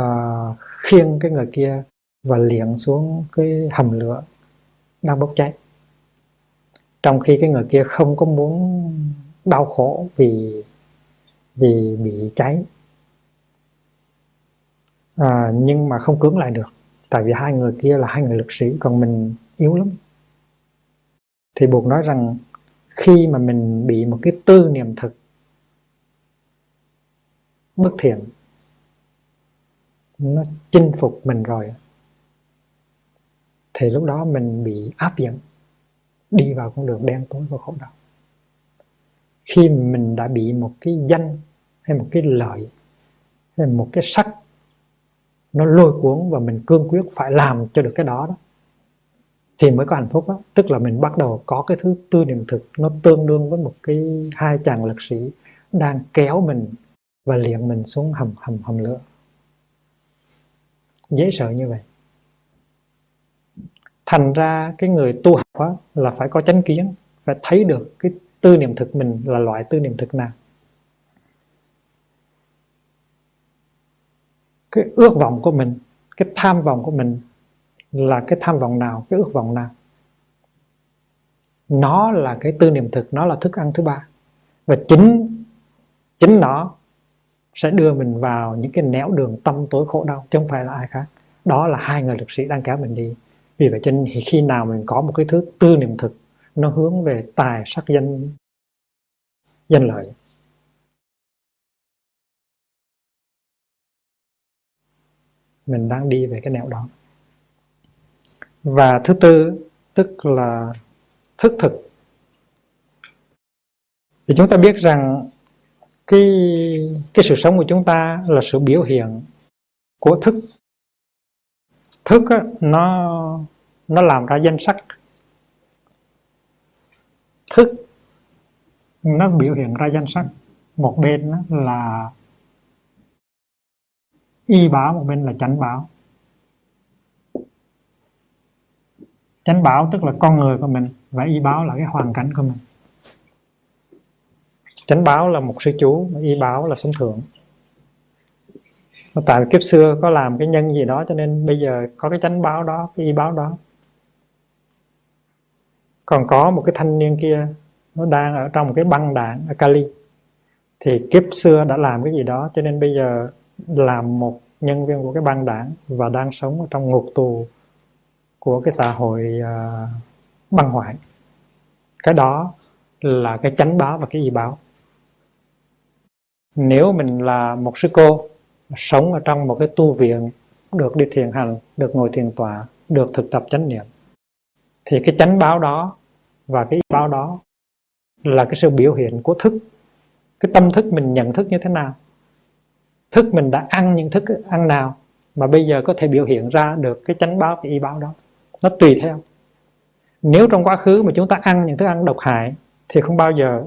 khiêng cái người kia và liệng xuống cái hầm lửa đang bốc cháy. Trong khi cái người kia không có muốn đau khổ vì vì bị cháy. À, nhưng mà không cưỡng lại được tại vì hai người kia là hai người lực sĩ, còn mình yếu lắm. Thì buộc nói rằng khi mà mình bị một cái tư niệm thực bất thiện, nó chinh phục mình rồi, thì lúc đó mình bị áp dẫn đi vào con đường đen tối và khổ đau. Khi mình đã bị một cái danh hay một cái lợi hay một cái sắc nó lôi cuốn và mình cương quyết phải làm cho được cái đó đó, thì mới có hạnh phúc đó. tức là mình bắt đầu có cái thứ tư niệm thực, nó tương đương với một cái hai chàng lực sĩ đang kéo mình và liệng mình xuống hầm hầm hầm lửa. Dễ sợ như vậy. Thành ra cái người tu học là phải có chánh kiến, phải thấy được cái tư niệm thực mình là loại tư niệm thực nào. Cái ước vọng của mình, cái tham vọng của mình là cái tham vọng nào, cái ước vọng nào? Nó là cái tư niệm thực, nó là thức ăn thứ ba. Và chính chính nó sẽ đưa mình vào những cái nẻo đường tâm tối khổ đau, chứ không phải là ai khác. Đó là hai người lực sĩ đang kéo mình đi. Vì vậy cho nên khi nào mình có một cái thứ tư niệm thực, nó hướng về tài sắc danh danh lợi mình đang đi về cái nẻo đó. Và thứ tư tức là thức thực. Thì chúng ta biết rằng cái cái sự sống của chúng ta là sự biểu hiện của thức. Thức á, nó nó làm ra danh sắc. Thức nó biểu hiện ra danh sắc. Một bên là y báo một bên là chánh báo. Chánh báo tức là con người của mình và y báo là cái hoàn cảnh của mình. Chánh báo là một sư chú y báo là sống thượng. Tại kiếp xưa có làm cái nhân gì đó cho nên bây giờ có cái chánh báo đó, cái y báo đó. Còn có một cái thanh niên kia, nó đang ở trong một cái băng đảng ở Cali thì kiếp xưa đã làm cái gì đó cho nên bây giờ làm một nhân viên của cái băng đảng và đang sống ở trong ngục tù của cái xã hội uh, băng hoại. Cái đó là cái chánh báo và cái y báo. Nếu mình là một sư cô sống ở trong một cái tu viện được đi thiền hành được ngồi thiền tọa được thực tập chánh niệm thì cái chánh báo đó và cái y báo đó là cái sự biểu hiện của thức cái tâm thức mình nhận thức như thế nào thức mình đã ăn những thức ăn nào mà bây giờ có thể biểu hiện ra được cái chánh báo, cái y báo đó? Nó tùy theo. Nếu trong quá khứ mà chúng ta ăn những thức ăn độc hại thì không bao giờ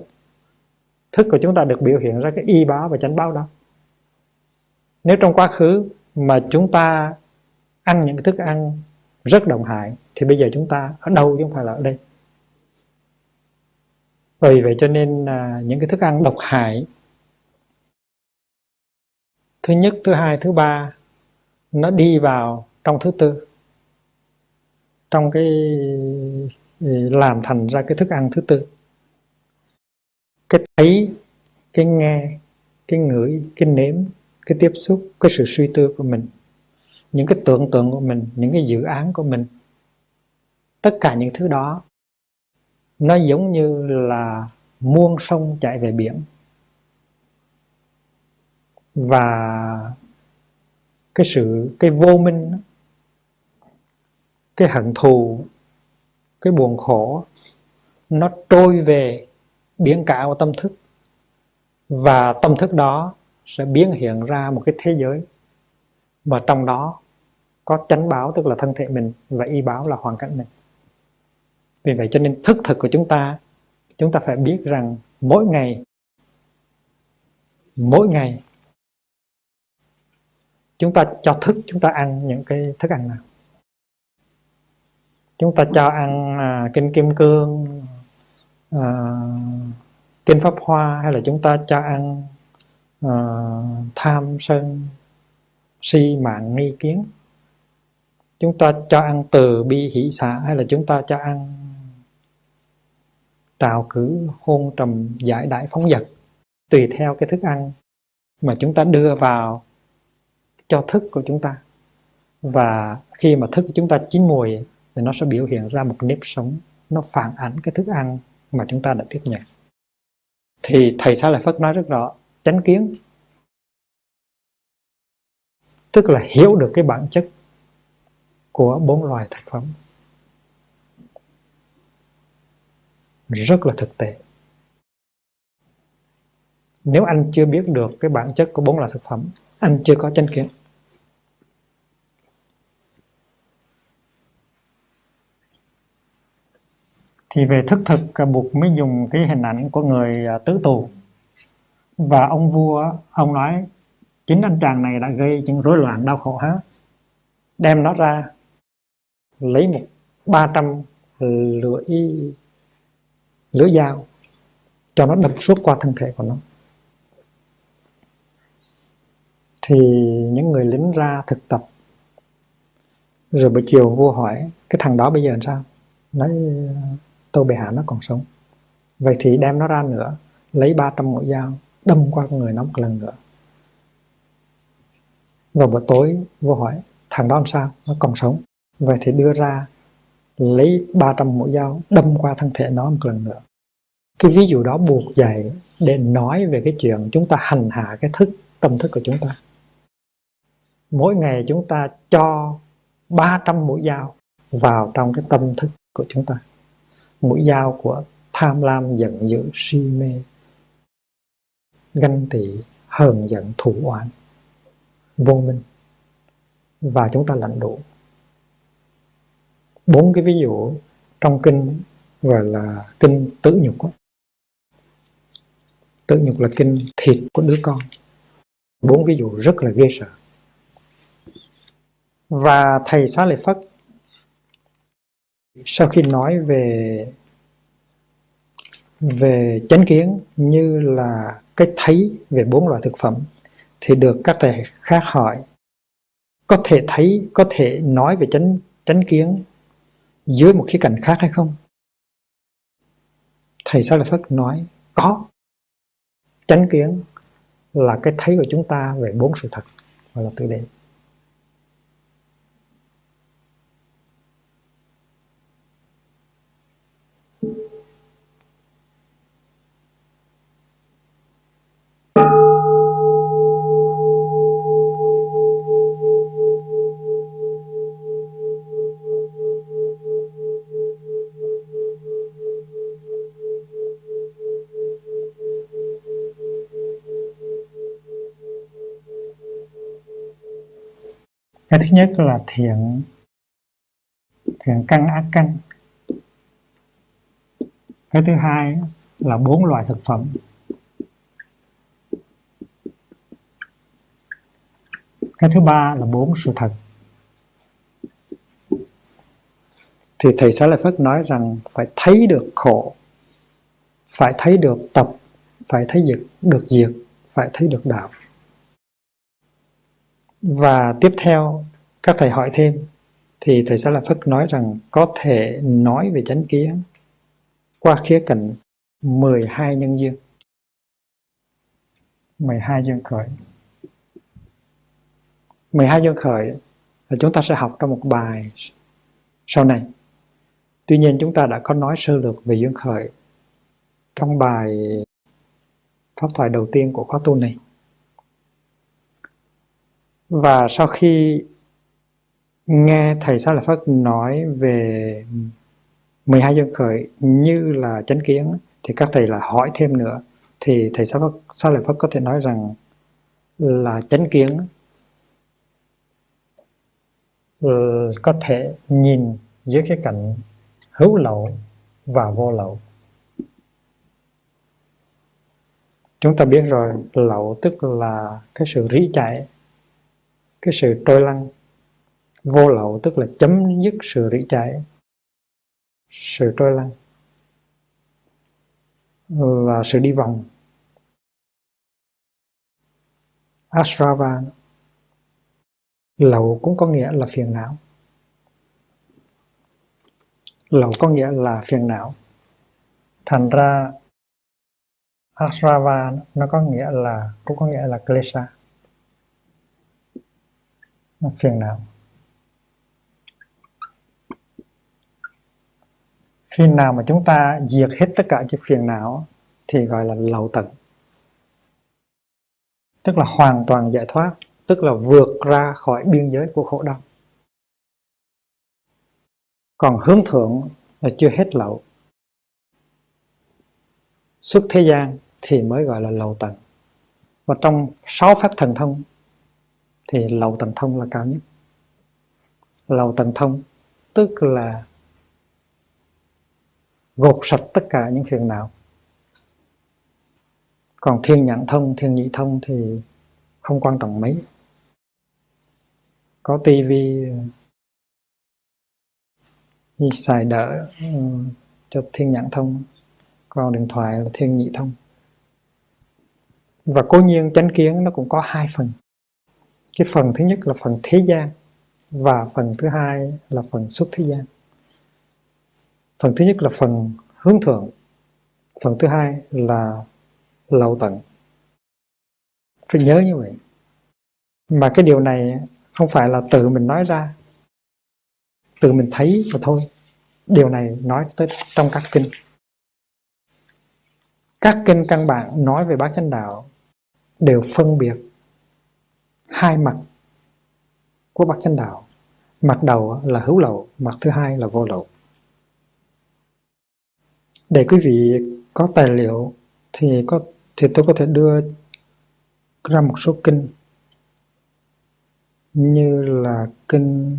thức của chúng ta được biểu hiện ra cái y báo và chánh báo đó. Nếu trong quá khứ mà chúng ta ăn những thức ăn rất độc hại thì bây giờ chúng ta ở đâu chứ không phải là ở đây? Vì vậy cho nên à, những cái thức ăn độc hại thứ nhất, thứ hai, thứ ba, nó đi vào trong thứ tư. Trong cái ừ, làm thành ra cái thức ăn thứ tư. Cái thấy, cái nghe, cái ngửi, cái nếm, cái tiếp xúc, cái sự suy tư của mình, những cái tưởng tượng của mình, những cái dự án của mình. Tất cả những thứ đó, nó giống như là muôn sông chạy về biển và cái sự, cái vô minh cái hận thù, cái buồn khổ, nó trôi về biển cả của tâm thức. Và tâm thức đó sẽ biến hiện ra một cái thế giới. Và trong đó có chánh báo, tức là thân thể mình, và y báo là hoàn cảnh mình. Vì vậy cho nên thức thực của chúng ta chúng ta phải biết rằng mỗi ngày mỗi ngày chúng ta cho thức chúng ta ăn những cái thức ăn nào? Chúng ta cho ăn à, kinh kim cương à, kinh pháp hoa hay là chúng ta cho ăn à, tham sân si mạng nghi kiến? Chúng ta cho ăn từ bi hỷ xả hay là chúng ta cho ăn trào cử hôn trầm giải đại phóng vật tùy theo cái thức ăn mà chúng ta đưa vào cho thức của chúng ta. Và khi mà thức của chúng ta chín mùi thì nó sẽ biểu hiện ra một nếp sống, nó phản ảnh cái thức ăn mà chúng ta đã tiếp nhận. Thì thầy sao Lợi Phất nói rất rõ, chánh kiến, tức là hiểu được cái bản chất của bốn loài thực phẩm, rất là thực tế. Nếu anh chưa biết được cái bản chất của bốn loại thực phẩm anh chưa có chánh kiến. Thì về thức thực buộc mới dùng cái hình ảnh của người à, tứ tù. Và ông vua, ông nói, chính anh chàng này đã gây những rối loạn đau khổ hết. Đem nó ra, lấy một ba trăm lưỡi lưỡi dao cho nó đâm suốt qua thân thể của nó. Thì những người lính ra thực tập. Rồi buổi chiều vua hỏi, cái thằng đó bây giờ làm sao? Nói, tô bệ hạ nó còn sống. Vậy thì đem nó ra nữa, lấy 300 mũi dao, đâm qua con người nó một lần nữa. Vào buổi tối, vua hỏi, thằng đó làm sao? Nó còn sống. Vậy thì đưa ra lấy 300 mũi dao, đâm qua thân thể nó một lần nữa. Cái ví dụ đó buộc dạy để nói về cái chuyện chúng ta hành hạ cái thức, tâm thức của chúng ta mỗi ngày chúng ta cho 300 mũi dao vào trong cái tâm thức của chúng ta. Mũi dao của tham lam, giận dữ, si mê, ganh tị, hờn giận, thủ oán, vô minh. Và chúng ta lãnh đủ bốn cái ví dụ trong kinh gọi là kinh tử nhục đó. nhục là kinh thịt của đứa con. Bốn ví dụ rất là ghê sợ và thầy xá lợi phất, sau khi nói về về chánh kiến như là cách thấy về bốn loại thực phẩm, thì được các thầy khác hỏi. Có thể thấy, có thể nói về chánh chánh kiến dưới một khía cạnh khác hay không? Thầy Sa Lợi Phất nói, có. Chánh kiến là cái thấy của chúng ta về bốn sự thật, gọi là tự đề. Cái thứ nhất là thiện thiện căn ác căn. Cái thứ hai là bốn loại thực phẩm. Cái thứ ba là bốn sự thật. Thì thầy Xá Lợi Phất nói rằng phải thấy được khổ, phải thấy được tập, phải thấy được được diệt, phải thấy được đạo và tiếp theo, các thầy hỏi thêm, thì thầy sẽ là Phất nói rằng có thể nói về chánh kiến qua khía cạnh 12 nhân duyên. 12 duyên khởi. 12 duyên khởi là chúng ta sẽ học trong một bài sau này. Tuy nhiên, chúng ta đã có nói sơ lược về duyên khởi trong bài pháp thoại đầu tiên của khóa tu này và sau khi nghe thầy Sa Lợi Phất nói về 12 duyên khởi như là chánh kiến thì các thầy lại hỏi thêm nữa. Thì thầy Sa, Phất, Sa Lợi Phất có thể nói rằng là chánh kiến ừ, có thể nhìn dưới cái cạnh hữu lậu và vô lậu. Chúng ta biết rồi lậu tức là cái sự rỉ chạy cái sự trôi lăn vô lậu tức là chấm dứt sự rỉ chảy, sự trôi lăn và sự đi vòng. Asrava lậu cũng có nghĩa là phiền não. Lậu có nghĩa là phiền não. Thành ra Asrava nó có nghĩa là cũng có nghĩa là klesha phiền não. Khi nào mà chúng ta diệt hết tất cả những phiền não, thì gọi là lậu tận. Tức là hoàn toàn giải thoát, tức là vượt ra khỏi biên giới của khổ đau. Còn hướng thượng là chưa hết lậu. Xuất thế gian thì mới gọi là lậu tận. Và trong sáu pháp thần thông thì lậu tần thông là cao nhất. Lậu tần thông, tức là gột sạch tất cả những phiền não. Còn thiên nhãn thông, thiên nhị thông thì không quan trọng mấy. Có tivi xài đỡ cho thiên nhãn thông. Còn điện thoại là thiên nhị thông. Và cố nhiên chánh kiến nó cũng có hai phần cái phần thứ nhất là phần thế gian, và phần thứ hai là phần xuất thế gian. Phần thứ nhất là phần hướng thượng, phần thứ hai là lậu tận. Phải nhớ như vậy. Mà cái điều này không phải là tự mình nói ra, tự mình thấy mà thôi. Điều này nói tới trong các kinh. Các kinh căn bản nói về bát chánh đạo đều phân biệt hai mặt của bát chánh đạo. Mặt đầu là hữu lậu, mặt thứ hai là vô lậu. Để quý vị có tài liệu thì có, thì tôi có thể đưa ra một số kinh như là kinh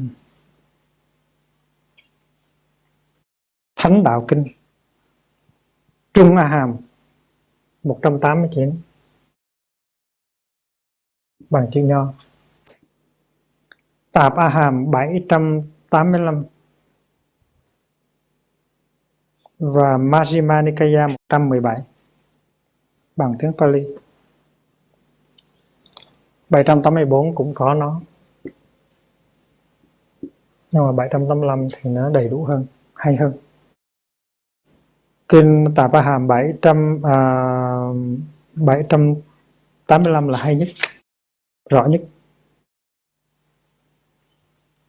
Thánh Đạo Kinh, Trung A Hàm 189 bằng chữ nho. Tạp A Hàm 785 và Majjhima Nikaya 117 bằng tiếng Pali. 784 cũng có nó. Nhưng mà 785 thì nó đầy đủ hơn hay hơn. Kinh Tạp A Hàm 700 à, 785 là hay nhất rõ nhất.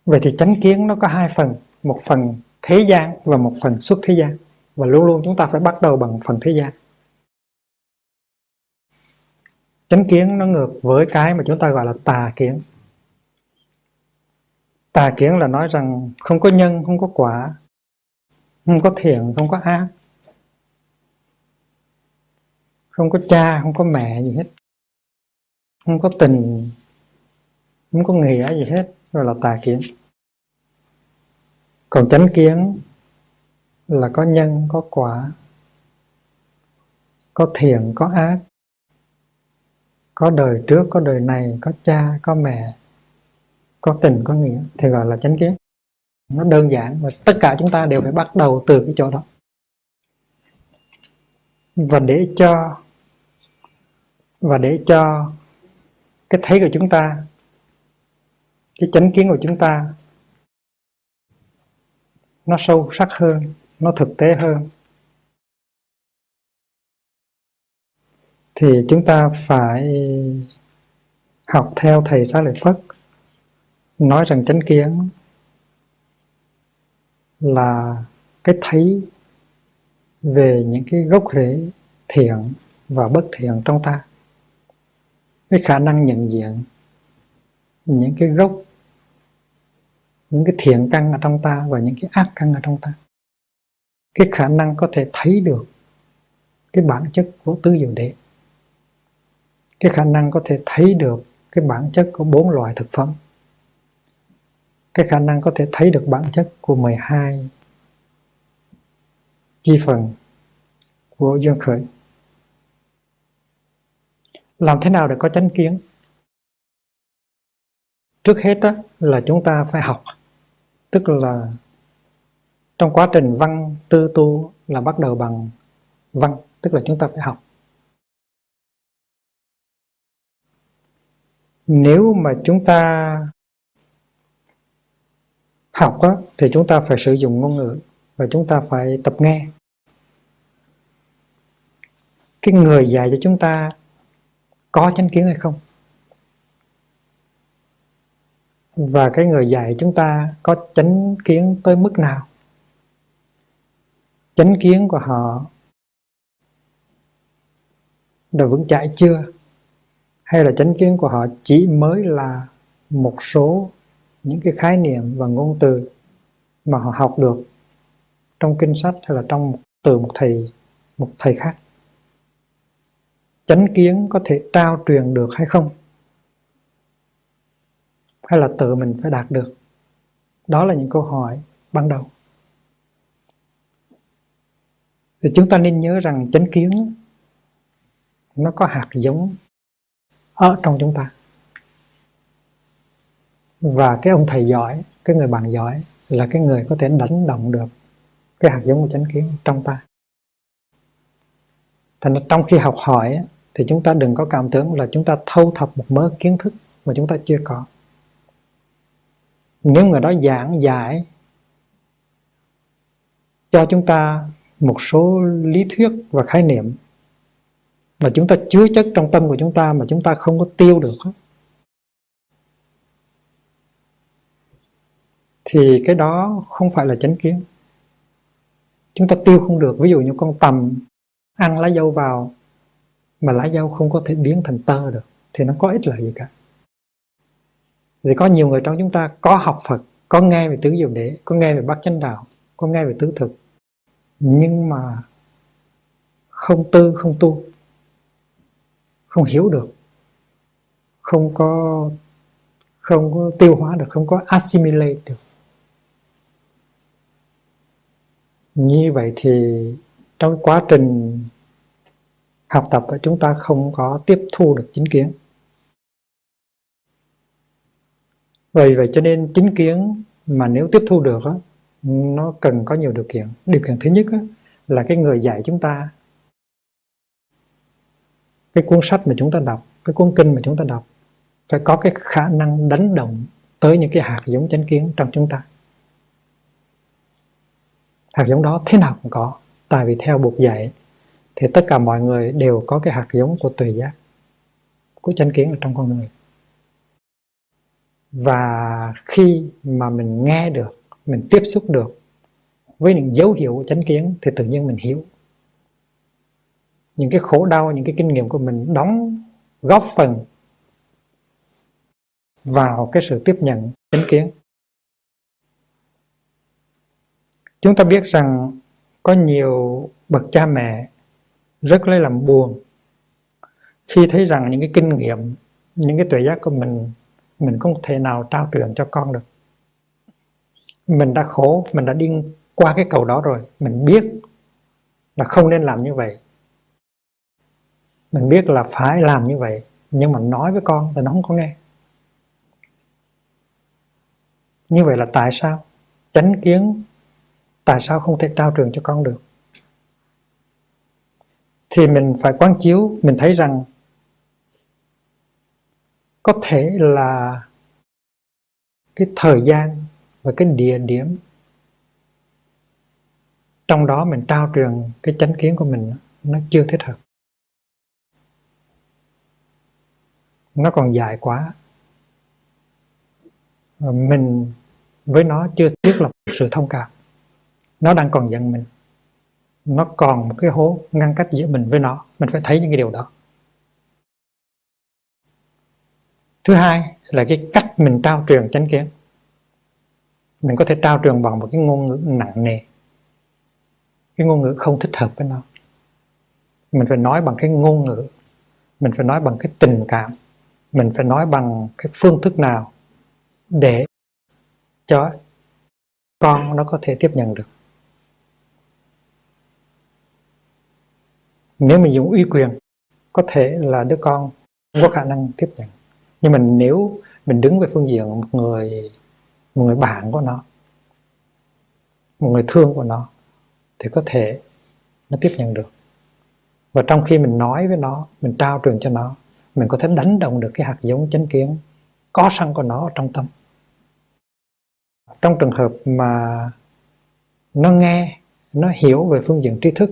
Vậy thì chánh kiến nó có hai phần, một phần thế gian và một phần xuất thế gian. Và luôn luôn chúng ta phải bắt đầu bằng phần thế gian. Chánh kiến nó ngược với cái mà chúng ta gọi là tà kiến. Tà kiến là nói rằng không có nhân, không có quả, không có thiện, không có ác. Không có cha, không có mẹ gì hết không có tình, không có nghĩa gì hết, rồi là tà kiến. Còn chánh kiến là có nhân, có quả, có thiện, có ác, có đời trước, có đời này, có cha, có mẹ, có tình, có nghĩa, thì gọi là chánh kiến. Nó đơn giản và tất cả chúng ta đều phải bắt đầu từ cái chỗ đó. Và để cho, và để cho cái thấy của chúng ta, cái chánh kiến của chúng ta nó sâu sắc hơn, nó thực tế hơn. Thì chúng ta phải học theo thầy xá lợi phất nói rằng chánh kiến là cái thấy về những cái gốc rễ thiện và bất thiện trong ta cái khả năng nhận diện, những cái gốc, những cái thiện căn ở trong ta và những cái ác căn ở trong ta. Cái khả năng có thể thấy được cái bản chất của tứ diệu đế. Cái khả năng có thể thấy được cái bản chất của bốn loại thực phẩm. Cái khả năng có thể thấy được bản chất của 12 chi phần của duyên khởi làm thế nào để có chánh kiến? Trước hết đó là chúng ta phải học. Tức là trong quá trình văn tư tu là bắt đầu bằng văn tức là chúng ta phải học. Nếu mà chúng ta học đó, thì chúng ta phải sử dụng ngôn ngữ và chúng ta phải tập nghe. Cái người dạy cho chúng ta có chánh kiến hay không? Và cái người dạy chúng ta có chánh kiến tới mức nào? Chánh kiến của họ đã vững chãi chưa? Hay là chánh kiến của họ chỉ mới là một số những cái khái niệm và ngôn từ mà họ học được trong kinh sách hay là trong một, từ một thầy một thầy khác? Chánh kiến có thể trao truyền được hay không? Hay là tự mình phải đạt được? Đó là những câu hỏi ban đầu. Thì chúng ta nên nhớ rằng chánh kiến nó có hạt giống ở trong chúng ta. Và cái ông thầy giỏi, cái người bạn giỏi là cái người có thể đánh động được cái hạt giống của chánh kiến trong ta. Thành ra trong khi học hỏi thì chúng ta đừng có cảm tưởng là chúng ta thâu thập một mớ kiến thức mà chúng ta chưa có. Nếu người đó giảng giải cho chúng ta một số lý thuyết và khái niệm mà chúng ta chứa chất trong tâm của chúng ta mà chúng ta không có tiêu được thì cái đó không phải là chánh kiến. Chúng ta tiêu không được. Ví dụ như con tầm ăn lá dâu vào mà lá dâu không có thể biến thành tơ được, thì nó có ích lợi gì cả? Thì có nhiều người trong chúng ta có học Phật, có nghe về tứ diệu đế, có nghe về bát chánh đạo, có nghe về tứ thực, nhưng mà không tư, không tu, không hiểu được, không có không có tiêu hóa được, không có assimilate được. Như vậy thì trong quá trình học tập chúng ta không có tiếp thu được chính kiến. Vì vậy cho nên chính kiến mà nếu tiếp thu được đó, nó cần có nhiều điều kiện. Điều kiện thứ nhất đó, là cái người dạy chúng ta cái cuốn sách mà chúng ta đọc cái cuốn kinh mà chúng ta đọc phải có cái khả năng đánh động tới những cái hạt giống chánh kiến trong chúng ta. Hạt giống đó thế nào cũng có tại vì theo buộc dạy thì tất cả mọi người đều có cái hạt giống của tùy giác, của chánh kiến ở trong con người. Và khi mà mình nghe được, mình tiếp xúc được với những dấu hiệu của chánh kiến thì tự nhiên mình hiểu. Những cái khổ đau, những cái kinh nghiệm của mình đóng góp phần vào cái sự tiếp nhận chánh kiến. Chúng ta biết rằng có nhiều bậc cha mẹ rất lấy làm buồn. Khi thấy rằng những cái kinh nghiệm, những cái tuệ giác của mình mình không thể nào trao truyền cho con được. Mình đã khổ, mình đã đi qua cái cầu đó rồi, mình biết là không nên làm như vậy. Mình biết là phải làm như vậy, nhưng mà nói với con thì nó không có nghe. Như vậy là tại sao? Chánh kiến tại sao không thể trao truyền cho con được? Thì mình phải quán chiếu, mình thấy rằng có thể là cái thời gian và cái địa điểm trong đó mình trao truyền cái chánh kiến của mình nó chưa thích hợp. Nó còn dài quá. Mình với nó chưa thiết lập sự thông cảm. Nó đang còn giận mình nó còn một cái hố ngăn cách giữa mình với nó. Mình phải thấy những cái điều đó. Thứ hai là cái cách mình trao truyền chánh kiến. Mình có thể trao truyền bằng một cái ngôn ngữ nặng nề. Cái ngôn ngữ không thích hợp với nó. Mình phải nói bằng cái ngôn ngữ. Mình phải nói bằng cái tình cảm. Mình phải nói bằng cái phương thức nào để cho con nó có thể tiếp nhận được. Nếu mình dùng uy quyền, có thể là đứa con không có khả năng tiếp nhận. Nhưng mà nếu mình đứng về phương diện một người một người bạn của nó, một người thương của nó, thì có thể nó tiếp nhận được. Và trong khi mình nói với nó, mình trao truyền cho nó, mình có thể đánh động được cái hạt giống chánh kiến có sẵn của nó ở trong tâm. Trong trường hợp mà nó nghe, nó hiểu về phương diện tri thức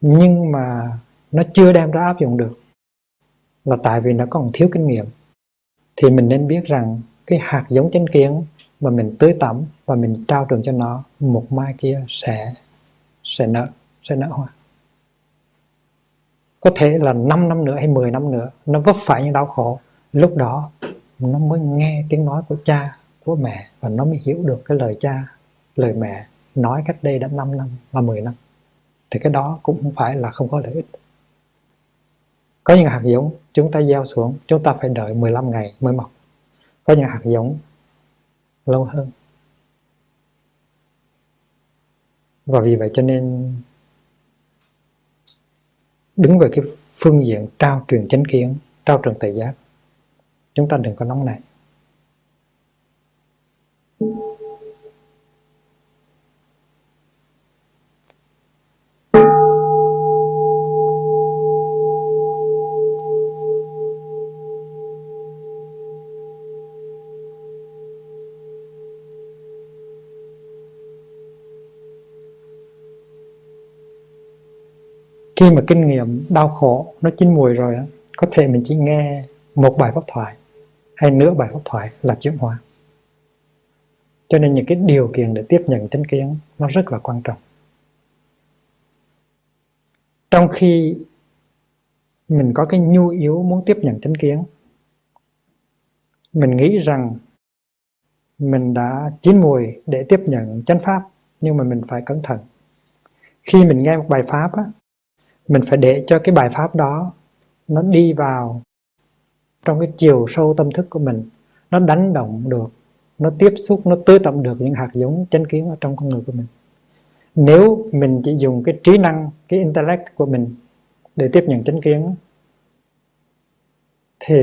nhưng mà nó chưa đem ra áp dụng được. Là tại vì nó còn thiếu kinh nghiệm. Thì mình nên biết rằng cái hạt giống chánh kiến mà mình tưới tẩm và mình trao trường cho nó một mai kia sẽ sẽ nở sẽ nở hoa. Có thể là 5 năm nữa hay 10 năm nữa, nó vấp phải những đau khổ. Lúc đó, nó mới nghe tiếng nói của cha, của mẹ và nó mới hiểu được cái lời cha, lời mẹ nói cách đây đã 5 năm và 10 năm thì cái đó cũng không phải là không có lợi ích. Có những hạt giống chúng ta gieo xuống, chúng ta phải đợi 15 ngày mới mọc. Có những hạt giống lâu hơn. Và vì vậy cho nên đứng về cái phương diện trao truyền chánh kiến, trao truyền tự giác, chúng ta đừng có nóng này khi mà kinh nghiệm đau khổ nó chín mùi rồi có thể mình chỉ nghe một bài pháp thoại hay nửa bài pháp thoại là chuyển hóa. Cho nên những cái điều kiện để tiếp nhận chánh kiến nó rất là quan trọng. Trong khi mình có cái nhu yếu muốn tiếp nhận chánh kiến mình nghĩ rằng mình đã chín mùi để tiếp nhận chánh pháp nhưng mà mình phải cẩn thận. Khi mình nghe một bài pháp á, mình phải để cho cái bài pháp đó nó đi vào trong cái chiều sâu tâm thức của mình. Nó đánh động được, nó tiếp xúc, nó tưới tẩm được những hạt giống chánh kiến ở trong con người của mình. Nếu mình chỉ dùng cái trí năng, cái intellect của mình để tiếp nhận chánh kiến, thì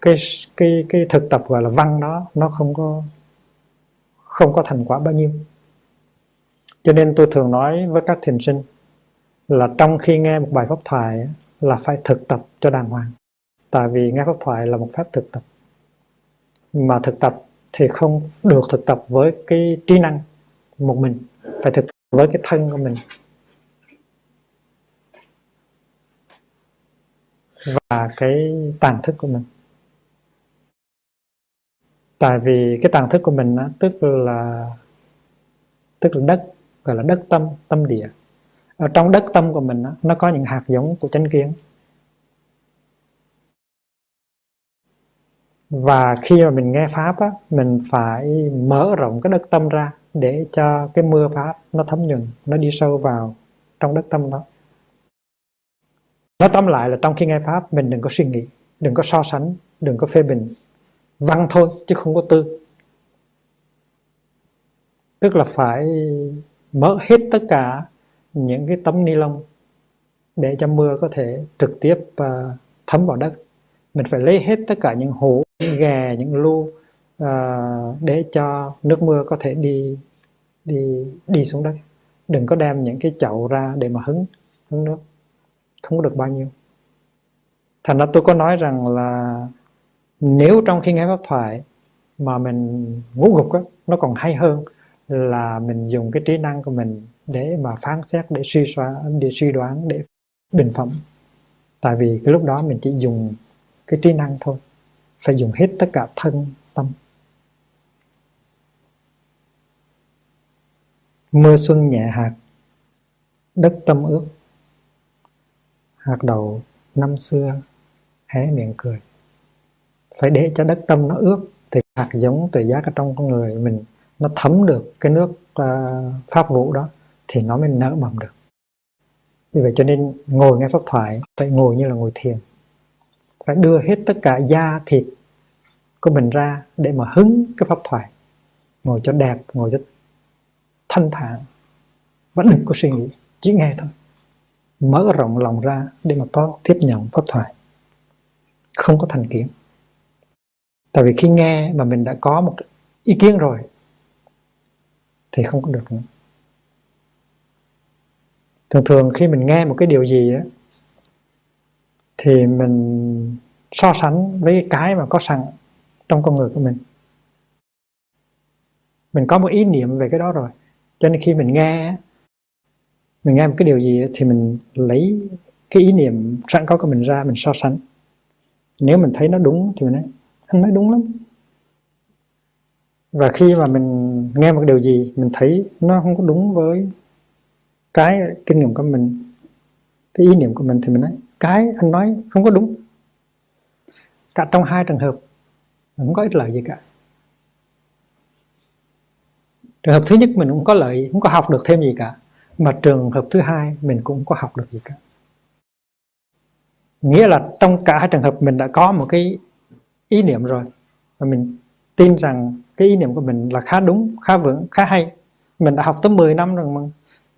cái cái cái thực tập gọi là văn đó, nó không có không có thành quả bao nhiêu. Cho nên tôi thường nói với các thiền sinh là trong khi nghe một bài pháp thoại là phải thực tập cho đàng hoàng. Tại vì nghe pháp thoại là một phép thực tập. Mà thực tập thì không được thực tập với cái trí năng một mình phải thực tập với cái thân của mình. Và cái tàn thức của mình. Tại vì cái tàn thức của mình đó, tức là tức là đất gọi là đất tâm tâm địa ở trong đất tâm của mình đó, nó có những hạt giống của chánh kiến. Và khi mà mình nghe pháp á, mình phải mở rộng cái đất tâm ra để cho cái mưa pháp nó thấm nhuần nó đi sâu vào trong đất tâm đó. Nói tóm lại là trong khi nghe pháp mình đừng có suy nghĩ đừng có so sánh đừng có phê bình. Văn thôi chứ không có tư. Tức là phải mở hết tất cả những cái tấm ni lông để cho mưa có thể trực tiếp uh, thấm vào đất. Mình phải lấy hết tất cả những hũ những ghè những lu uh, để cho nước mưa có thể đi đi đi xuống đất. Đừng có đem những cái chậu ra để mà hứng hứng nước. Không có được bao nhiêu. Thành ra tôi có nói rằng là nếu trong khi nghe pháp thoại mà mình ngủ gục á, nó còn hay hơn là mình dùng cái trí năng của mình để mà phán xét để suy đoán để suy đoán để bình phẩm. Tại vì cái lúc đó mình chỉ dùng cái trí năng thôi phải dùng hết tất cả thân tâm. Mưa xuân nhẹ hạt đất tâm ước, hạt đầu năm xưa hé miệng cười. Phải để cho đất tâm nó ướt thì hạt giống tuệ giác ở trong con người mình nó thấm được cái nước uh, pháp vũ đó thì nó mới nở mầm được. Vì vậy cho nên ngồi nghe pháp thoại, phải ngồi như là ngồi thiền. Phải đưa hết tất cả da thịt của mình ra để mà hứng cái pháp thoại. Ngồi cho đẹp, ngồi cho thanh thản. Vẫn đừng có suy nghĩ, chỉ nghe thôi. Mở rộng lòng ra để mà có tiếp nhận pháp thoại. Không có thành kiến. Tại vì khi nghe mà mình đã có một ý kiến rồi, thì không có được nữa thường thường khi mình nghe một cái điều gì á, thì mình so sánh với cái mà có sẵn trong con người của mình. Mình có một ý niệm về cái đó rồi. Cho nên khi mình nghe mình nghe một cái điều gì thì mình lấy cái ý niệm sẵn có của mình ra, mình so sánh. Nếu mình thấy nó đúng thì mình nói, anh nói đúng lắm. Và khi mà mình nghe một điều gì, mình thấy nó không có đúng với cái kinh nghiệm của mình, cái ý niệm của mình thì mình nói, cái anh nói không có đúng. Cả trong hai trường hợp không có ích lợi gì cả. Trường hợp thứ nhất mình cũng có lợi, không có học được thêm gì cả, mà trường hợp thứ hai mình cũng có học được gì cả. Nghĩa là trong cả hai trường hợp mình đã có một cái ý niệm rồi và mình tin rằng cái ý niệm của mình là khá đúng, khá vững, khá hay. Mình đã học tới 10 năm rồi mà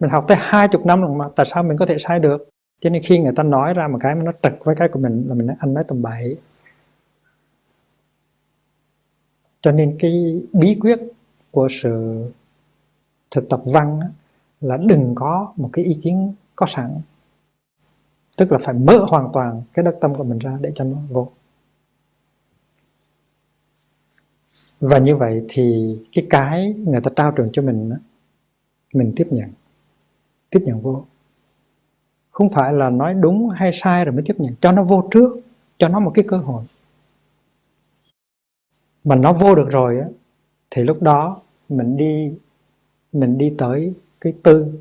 mình học tới hai chục năm rồi mà, tại sao mình có thể sai được? Cho nên khi người ta nói ra một cái mà nó trật với cái của mình là mình nói, anh nói tầm bậy. Cho nên cái bí quyết của sự thực tập văn là đừng có một cái ý kiến có sẵn. Tức là phải mở hoàn toàn cái đất tâm của mình ra để cho nó vô. Và như vậy thì cái cái người ta trao truyền cho mình mình tiếp nhận tiếp nhận vô. Không phải là nói đúng hay sai rồi mới tiếp nhận. Cho nó vô trước, cho nó một cái cơ hội. Mà nó vô được rồi á, thì lúc đó mình đi mình đi tới cái tư,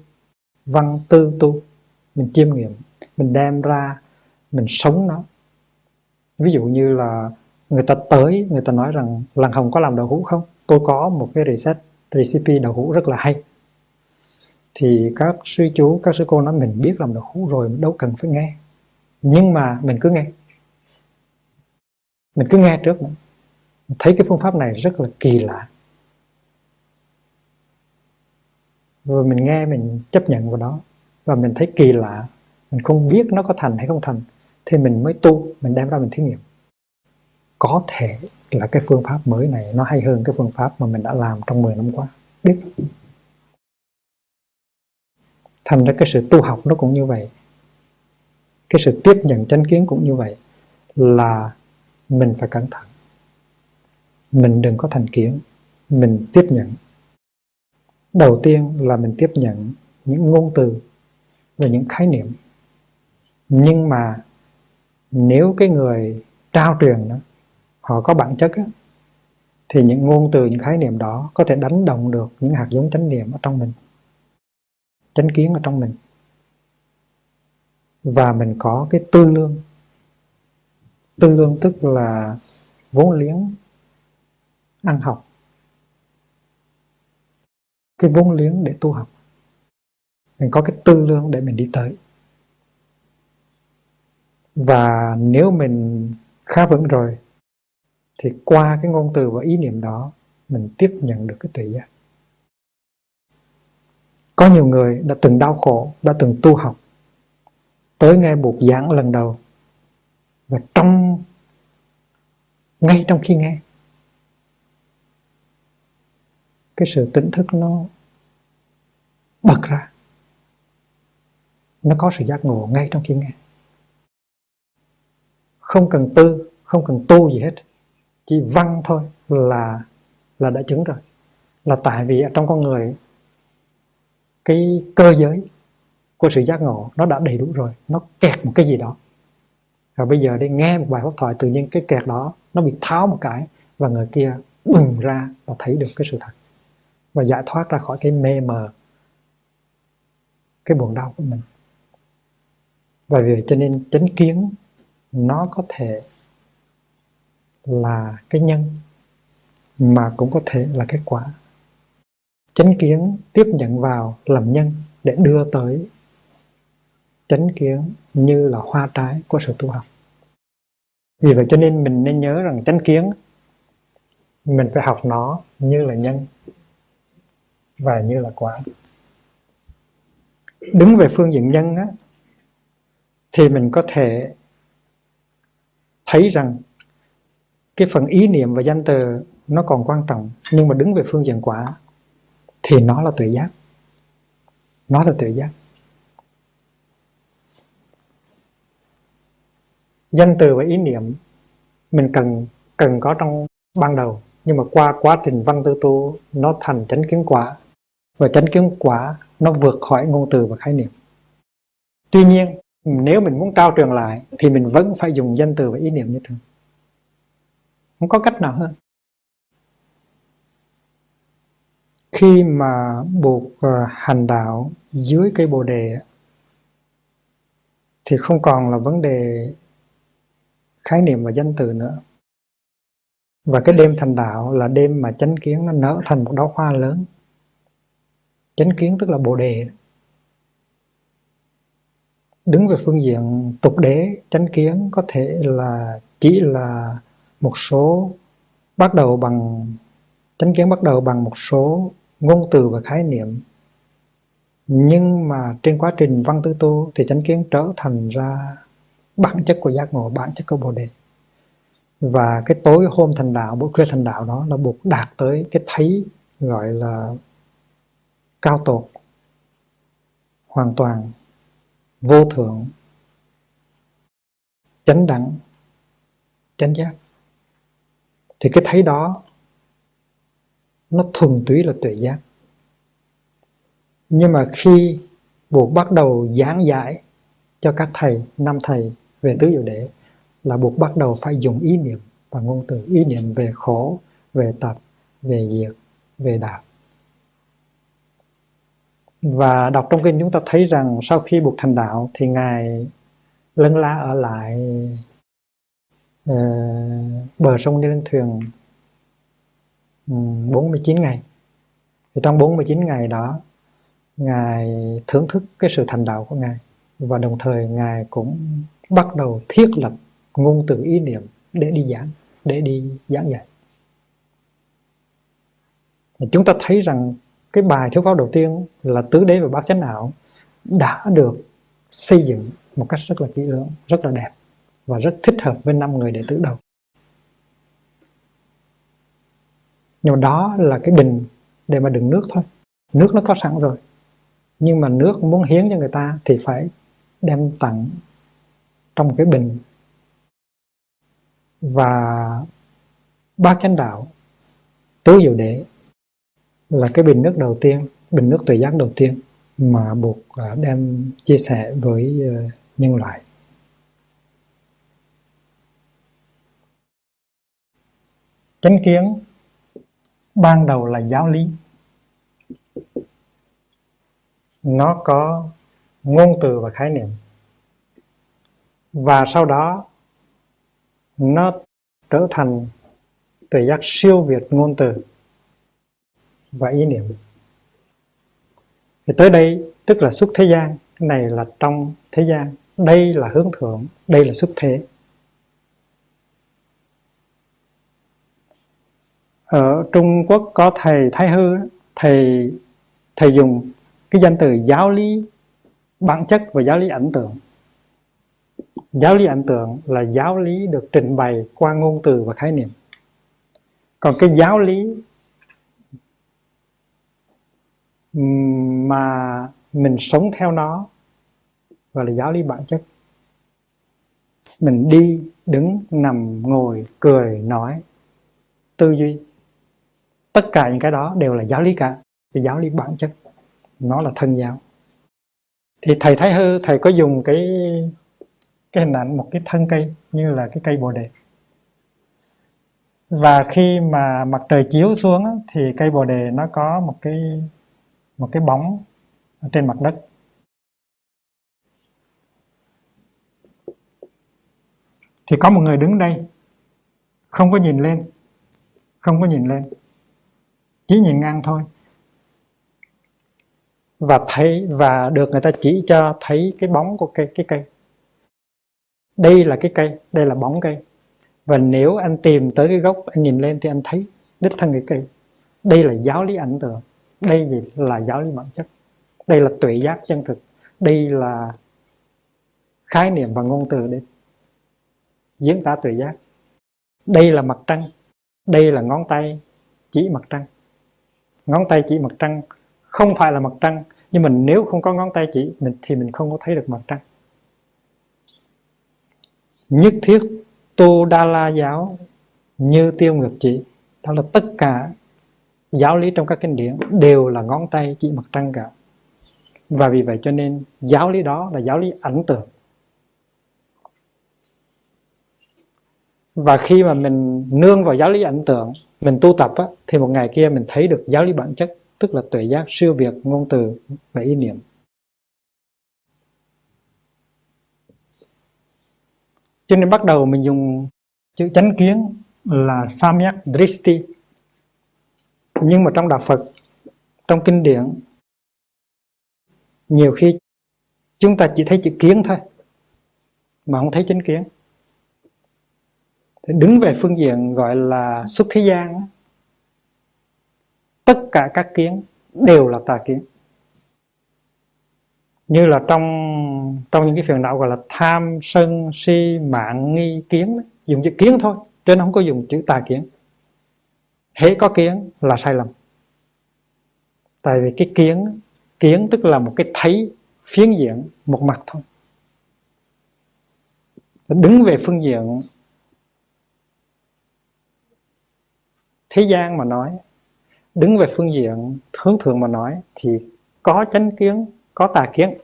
văn tư tu. Mình chiêm nghiệm, mình đem ra, mình sống nó. Ví dụ như là người ta tới, người ta nói rằng, làng hồng có làm đậu hũ không? Tôi có một cái reset, recipe đậu hũ rất là hay thì các sư chú, các sư cô nói mình biết làm được hũ rồi, mình đâu cần phải nghe. Nhưng mà mình cứ nghe. Mình cứ nghe trước. Mình thấy cái phương pháp này rất là kỳ lạ. Rồi mình nghe, mình chấp nhận vào đó. Và mình thấy kỳ lạ. Mình không biết nó có thành hay không thành. Thì mình mới tu, mình đem ra mình thí nghiệm. Có thể là cái phương pháp mới này nó hay hơn cái phương pháp mà mình đã làm trong 10 năm qua. Biết thành ra cái sự tu học nó cũng như vậy. Cái sự tiếp nhận chánh kiến cũng như vậy. Là mình phải cẩn thận. Mình đừng có thành kiến. Mình tiếp nhận. Đầu tiên là mình tiếp nhận những ngôn từ và những khái niệm. Nhưng mà nếu cái người trao truyền đó họ có bản chất á, thì những ngôn từ những khái niệm đó có thể đánh động được những hạt giống chánh niệm ở trong mình chánh kiến ở trong mình. Và mình có cái tư lương. Tư lương tức là vốn liếng, ăn học. Cái vốn liếng để tu học. Mình có cái tư lương để mình đi tới. Và nếu mình khá vững rồi, thì qua cái ngôn từ và ý niệm đó, mình tiếp nhận được cái tuệ giác có nhiều người đã từng đau khổ, đã từng tu học. Tới nghe buộc giảng lần đầu. Và trong, ngay trong khi nghe, cái sự tỉnh thức nó bật ra. Nó có sự giác ngộ ngay trong khi nghe. Không cần tư, không cần tu gì hết. Chỉ văn thôi là là đã chứng rồi. Là tại vì ở trong con người cái cơ giới của sự giác ngộ nó đã đầy đủ rồi, nó kẹt một cái gì đó. Và bây giờ đi nghe một bài pháp thoại tự nhiên cái kẹt đó nó bị tháo một cái và người kia bừng ra và thấy được cái sự thật và giải thoát ra khỏi cái mê mờ, cái buồn đau của mình. Và vì vậy cho nên chánh kiến nó có thể là cái nhân mà cũng có thể là kết quả chánh kiến tiếp nhận vào làm nhân để đưa tới. Chánh kiến như là hoa trái của sự tu học. Vì vậy cho nên mình nên nhớ rằng chánh kiến, mình phải học nó như là nhân và như là quả. Đứng về phương diện nhân á, thì mình có thể thấy rằng cái phần ý niệm và danh từ nó còn quan trọng, nhưng mà đứng về phương diện quả thì nó là tự giác. Nó là tự giác. Danh từ và ý niệm mình cần cần có trong ban đầu. Nhưng mà qua quá trình văn tư tu, nó thành chánh kiến quả. Và chánh kiến quả nó vượt khỏi ngôn từ và khái niệm. Tuy nhiên, nếu mình muốn trao truyền lại, thì mình vẫn phải dùng danh từ và ý niệm như thường. Không có cách nào hơn. Khi mà buộc ờ, hành đạo dưới cây bồ đề thì không còn là vấn đề khái niệm và danh từ nữa. Và cái đêm thành đạo là đêm mà chánh kiến nó nở thành một đóa hoa lớn. Chánh kiến tức là bồ đề đứng về phương diện tục đế, chánh kiến có thể là chỉ là một số, bắt đầu bằng, chánh kiến bắt đầu bằng một số ngôn từ và khái niệm. Nhưng mà trên quá trình văn tư tu thì chánh kiến trở thành ra bản chất của giác ngộ, bản chất của bồ đề. Và cái tối hôm thành đạo, buổi khuya thành đạo đó là buộc đạt tới cái thấy gọi là cao tột, hoàn toàn, vô thượng, chánh đẳng, chánh giác. Thì cái thấy đó nó thuần túy là tuệ giác. Nhưng mà khi buộc bắt đầu giảng giải cho các thầy năm thầy về tứ diệu đế là buộc bắt đầu phải dùng ý niệm và ngôn từ ý niệm về khổ về tập về diệt về đạo. Và đọc trong kinh chúng ta thấy rằng sau khi buộc thành đạo thì ngài lân la ở lại uh, bờ sông đi lên thuyền 49 ngày. Thì trong 49 ngày đó, ngài thưởng thức cái sự thành đạo của ngài và đồng thời ngài cũng bắt đầu thiết lập ngôn từ ý niệm để đi giảng, để đi giảng dạy. Chúng ta thấy rằng cái bài thuyết pháp đầu tiên là tứ đế và bát chánh đạo đã được xây dựng một cách rất là kỹ lưỡng, rất là đẹp và rất thích hợp với năm người đệ tử đầu. Nhưng mà đó là cái bình để mà đựng nước thôi. Nước nó có sẵn rồi. Nhưng mà nước muốn hiến cho người ta thì phải đem tặng trong một cái bình. Và bát chánh đạo, tứ diệu đế là cái bình nước đầu tiên, bình nước tuệ giác đầu tiên mà buộc à, đem chia sẻ với ờ, nhân loại. Chánh kiến ban đầu là giáo lý. Nó có ngôn từ và khái niệm. Và sau đó, nó trở thành tuệ giác siêu việt ngôn từ và ý niệm. Thì tới đây, tức là xuất thế gian, cái này là trong thế gian. Đây là hướng thượng, đây là xuất thế. Ở Trung Quốc có thầy Thái Hư thầy thầy dùng cái danh từ giáo lý bản chất và giáo lý ảnh tượng. Giáo lý ảnh tượng là giáo lý được trình bày qua ngôn từ và khái niệm. Còn cái giáo lý mà mình sống theo nó gọi là giáo lý bản chất. Mình đi, đứng, nằm, ngồi, cười, nói, tư duy tất cả những cái đó đều là giáo lý cả cái giáo lý bản chất. Nó là thân giáo. Thì thầy thái hư, thầy có dùng cái cái hình ảnh một cái thân cây như là cái cây bồ đề. Và khi mà mặt trời chiếu xuống thì cây bồ đề nó có một cái một cái bóng trên mặt đất. Thì có một người đứng đây, không có nhìn lên, không có nhìn lên chỉ nhìn ngang thôi. Và thấy, và được người ta chỉ cho thấy cái bóng của cây, cái cây. Đây là cái cây, đây là bóng cây. Và nếu anh tìm tới cái gốc, anh nhìn lên thì anh thấy đích thân cái cây. Đây là giáo lý ảnh tượng. Đây gì là giáo lý bản chất. Đây là tuệ giác chân thực. Đây là khái niệm và ngôn từ để diễn tả tuệ giác. Đây là mặt trăng. Đây là ngón tay chỉ mặt trăng ngón tay chỉ mặt trăng. Không phải là mặt trăng, nhưng mà nếu không có ngón tay chỉ, mình thì mình không có thấy được mặt trăng. Nhất thiết tu đa la giáo như tiêu ngược chỉ. Đó là tất cả giáo lý trong các kinh điển đều là ngón tay chỉ mặt trăng cả. Và vì vậy cho nên giáo lý đó là giáo lý ảnh tượng. Và khi mà mình nương vào giáo lý ảnh tượng mình tu tập á, thì một ngày kia mình thấy được giáo lý bản chất tức là tuệ giác siêu việt ngôn từ và ý niệm. Cho nên bắt đầu mình dùng chữ chánh kiến là samyak drishti. Nhưng mà trong đạo Phật trong kinh điển nhiều khi chúng ta chỉ thấy chữ kiến thôi mà không thấy chánh kiến thì đứng về phương diện gọi là xuất thế gian tất cả các kiến đều là tà kiến. Như là trong trong những cái phiền não gọi là tham, sân, si, mạng, nghi, kiến dùng chữ kiến thôi, trên không có dùng chữ tà kiến. Hễ có kiến là sai lầm. Tại vì cái kiến kiến tức là một cái thấy phiến diện một mặt thôi. Đứng về phương diện thế gian mà nói, đứng về phương diện hướng thượng mà nói thì có chánh kiến, có tà kiến.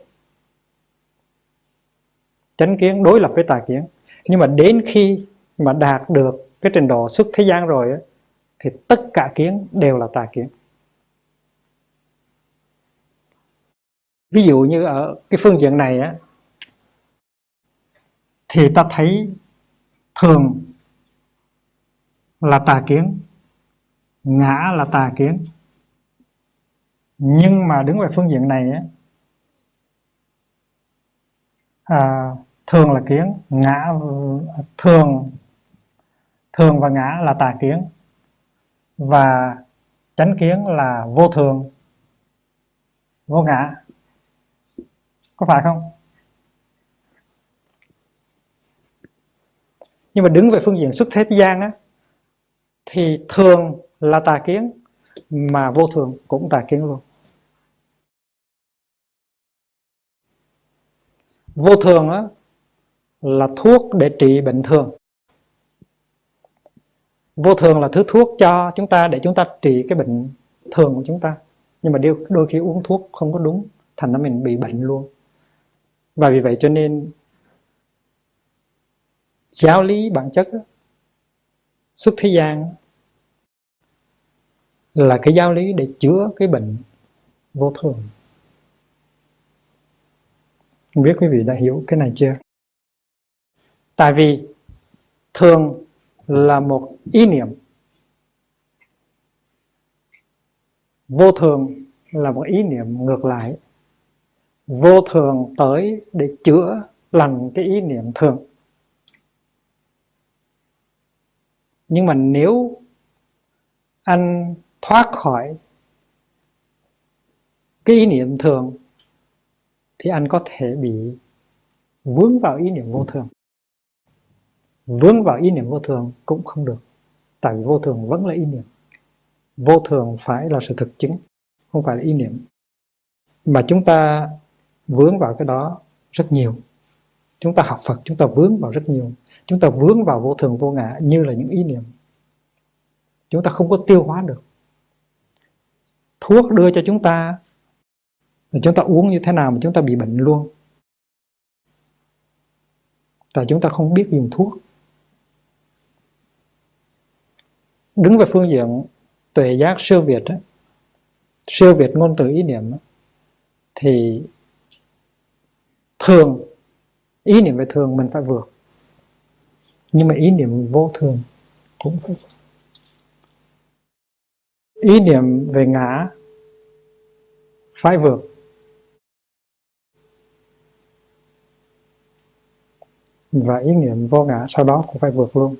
Chánh kiến đối lập với tà kiến. Nhưng mà đến khi mà đạt được cái trình độ xuất thế gian rồi thì tất cả kiến đều là tà kiến. Ví dụ như ở cái phương diện này á, thì ta thấy thường là tà kiến ngã là tà kiến. Nhưng mà đứng về phương diện này á à, thường là kiến ngã thường thường và ngã là tà kiến. Và chánh kiến là vô thường vô ngã. Có phải không? Nhưng mà đứng về phương diện xuất thế gian á thì thường là tà kiến, mà vô thường cũng tà kiến luôn. Vô thường á, là thuốc để trị bệnh thường. Vô thường là thứ thuốc cho chúng ta để chúng ta trị cái bệnh thường của chúng ta. Nhưng mà đôi khi uống thuốc không có đúng, thành ra mình bị bệnh luôn. Và vì vậy cho nên, giáo lý bản chất xuất thế gian là cái giáo lý để chữa cái bệnh vô thường. Không biết quý vị đã hiểu cái này chưa? Tại vì thường là một ý niệm. Vô thường là một ý niệm ngược lại. Vô thường tới để chữa lành cái ý niệm thường. Nhưng mà nếu anh thoát khỏi cái ý niệm thường, thì anh có thể bị vướng vào ý niệm vô thường. Vướng vào ý niệm vô thường cũng không được, tại vì vô thường vẫn là ý niệm. Vô thường phải là sự thực chứng, không phải là ý niệm. Mà chúng ta vướng vào cái đó rất nhiều. Chúng ta học Phật, chúng ta vướng vào rất nhiều. Chúng ta vướng vào vô thường vô ngã như là những ý niệm. Chúng ta không có tiêu hóa được thuốc đưa cho chúng ta. Chúng ta uống như thế nào mà chúng ta bị bệnh luôn. Tại chúng ta không biết dùng thuốc. Đứng về phương diện tuệ giác siêu việt ấy, siêu việt ngôn từ ý niệm ấy, thì thường ý niệm về thường mình phải vượt. Nhưng mà ý niệm vô thường cũng phải vượt. Ý niệm về ngã phải vượt và ý niệm vô ngã sau đó cũng phải vượt luôn.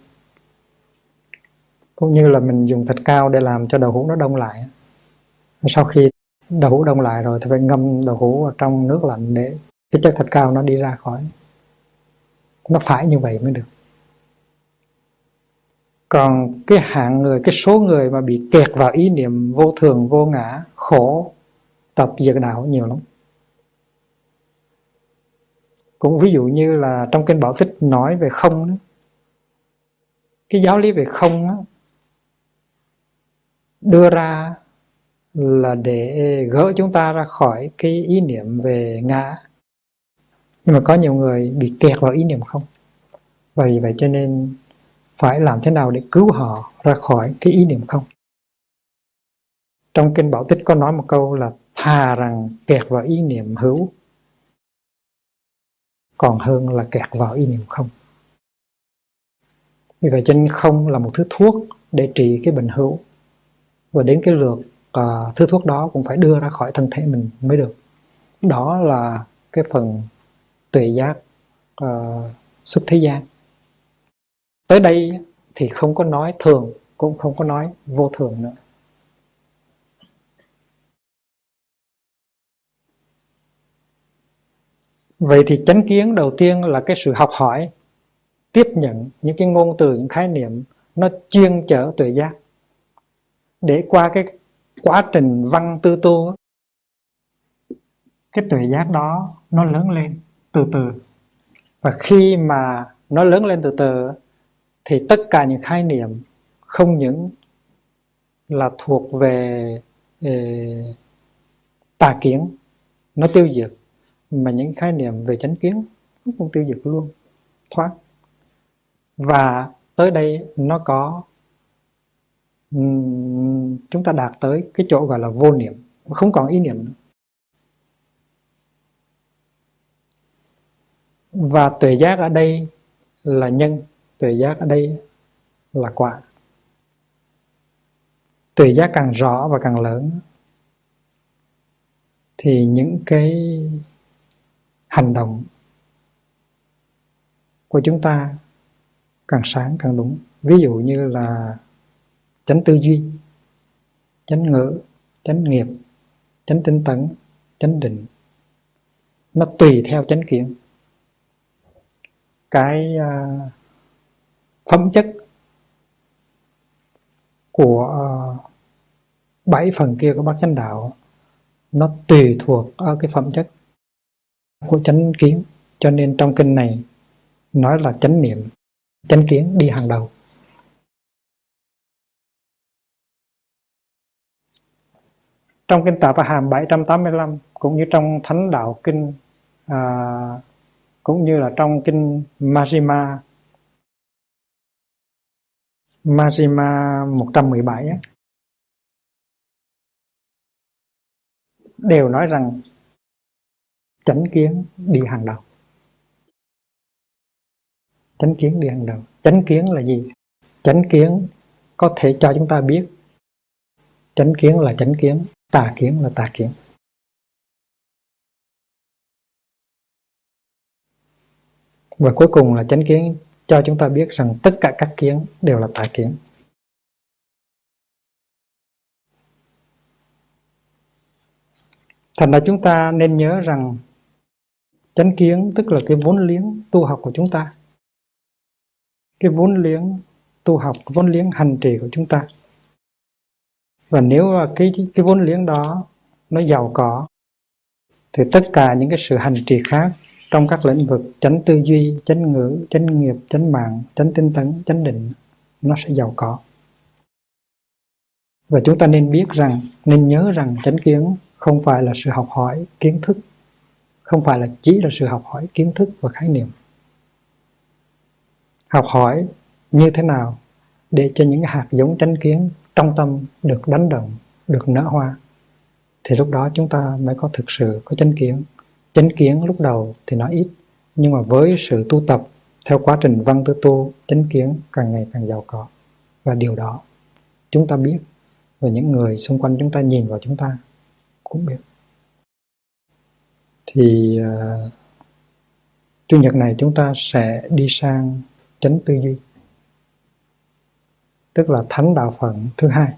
Cũng như là mình dùng thịt cao để làm cho đậu hũ nó đông lại. Sau khi đậu hũ đông lại rồi thì phải ngâm đậu hũ vào trong nước lạnh để cái chất thịt cao nó đi ra khỏi. Nó phải như vậy mới được. Còn cái hạng người, cái số người mà bị kẹt vào ý niệm vô thường, vô ngã, khổ tập diệt đạo nhiều lắm. Cũng ví dụ như là trong kinh bảo tích nói về không đó. cái giáo lý về không đó, đưa ra là để gỡ chúng ta ra khỏi cái ý niệm về ngã. Nhưng mà có nhiều người bị kẹt vào ý niệm không? Vì vậy cho nên phải làm thế nào để cứu họ ra khỏi cái ý niệm không? Trong kinh bảo tích có nói một câu là thà rằng kẹt vào ý niệm hữu còn hơn là kẹt vào ý niệm không. Vì vậy cho nên không là một thứ thuốc để trị cái bệnh hữu. Và đến cái lượt uh, thứ thuốc đó cũng phải đưa ra khỏi thân thể mình mới được. Đó là cái phần tuệ giác uh, xuất thế gian. Tới đây thì không có nói thường cũng không có nói vô thường nữa. Vậy thì chánh kiến đầu tiên là cái sự học hỏi tiếp nhận những cái ngôn từ những khái niệm nó chuyên chở tuệ giác. Để qua cái quá trình văn tư tu cái tuệ giác đó nó lớn lên từ từ. Và khi mà nó lớn lên từ từ thì tất cả những khái niệm không những là thuộc về eh, tà kiến nó tiêu diệt mà những khái niệm về chánh kiến nó cũng tiêu diệt luôn, thoát. Và tới đây nó có chúng ta đạt tới cái chỗ gọi là vô niệm không còn ý niệm nữa. Và tuệ giác ở đây là nhân, tuệ giác ở đây là quả. Tuệ giác càng rõ và càng lớn, thì những cái hành động của chúng ta càng sáng càng đúng. Ví dụ như là chánh tư duy, chánh ngữ, chánh nghiệp, chánh tinh tấn, chánh định, nó tùy theo chánh kiến. Cái à, phẩm chất của à, bảy phần kia của bác chánh đạo, nó tùy thuộc ở cái phẩm chất của chánh kiến. Cho nên trong kinh này nói là chánh niệm chánh kiến đi hàng đầu. Trong kinh Tạp Hàm 785 cũng như trong Thánh Đạo Kinh à, cũng như là trong kinh Majima Majima 117 á, đều nói rằng chánh kiến đi hàng đầu. Chánh kiến đi hàng đầu. Chánh kiến là gì? Chánh kiến có thể cho chúng ta biết. Chánh kiến là chánh kiến, tà kiến là tà kiến. Và cuối cùng là chánh kiến cho chúng ta biết rằng tất cả các kiến đều là tà kiến. Thành ra chúng ta nên nhớ rằng chánh kiến, tức là cái vốn liếng tu học của chúng ta. Cái vốn liếng tu học vốn liếng hành trì của chúng ta. Và nếu cái cái vốn liếng đó nó giàu có, thì tất cả những cái sự hành trì khác trong các lĩnh vực chánh tư duy, chánh ngữ, chánh nghiệp, chánh mạng, chánh tinh tấn, chánh định, nó sẽ giàu có. Và chúng ta nên biết rằng, nên nhớ rằng chánh kiến không phải là sự học hỏi, kiến thức không phải là chỉ là sự học hỏi, kiến thức và khái niệm. Học hỏi như thế nào để cho những hạt giống chánh kiến trong tâm được đánh động, được nở hoa? Thì lúc đó chúng ta mới có thực sự có chánh kiến. Chánh kiến lúc đầu thì nó ít, nhưng mà với sự tu tập theo quá trình văn tư tu, chánh kiến càng ngày càng giàu có. Và điều đó chúng ta biết và những người xung quanh chúng ta nhìn vào chúng ta cũng biết thì uh, chủ nhật này chúng ta sẽ đi sang chánh tư duy tức là thánh đạo phận thứ hai.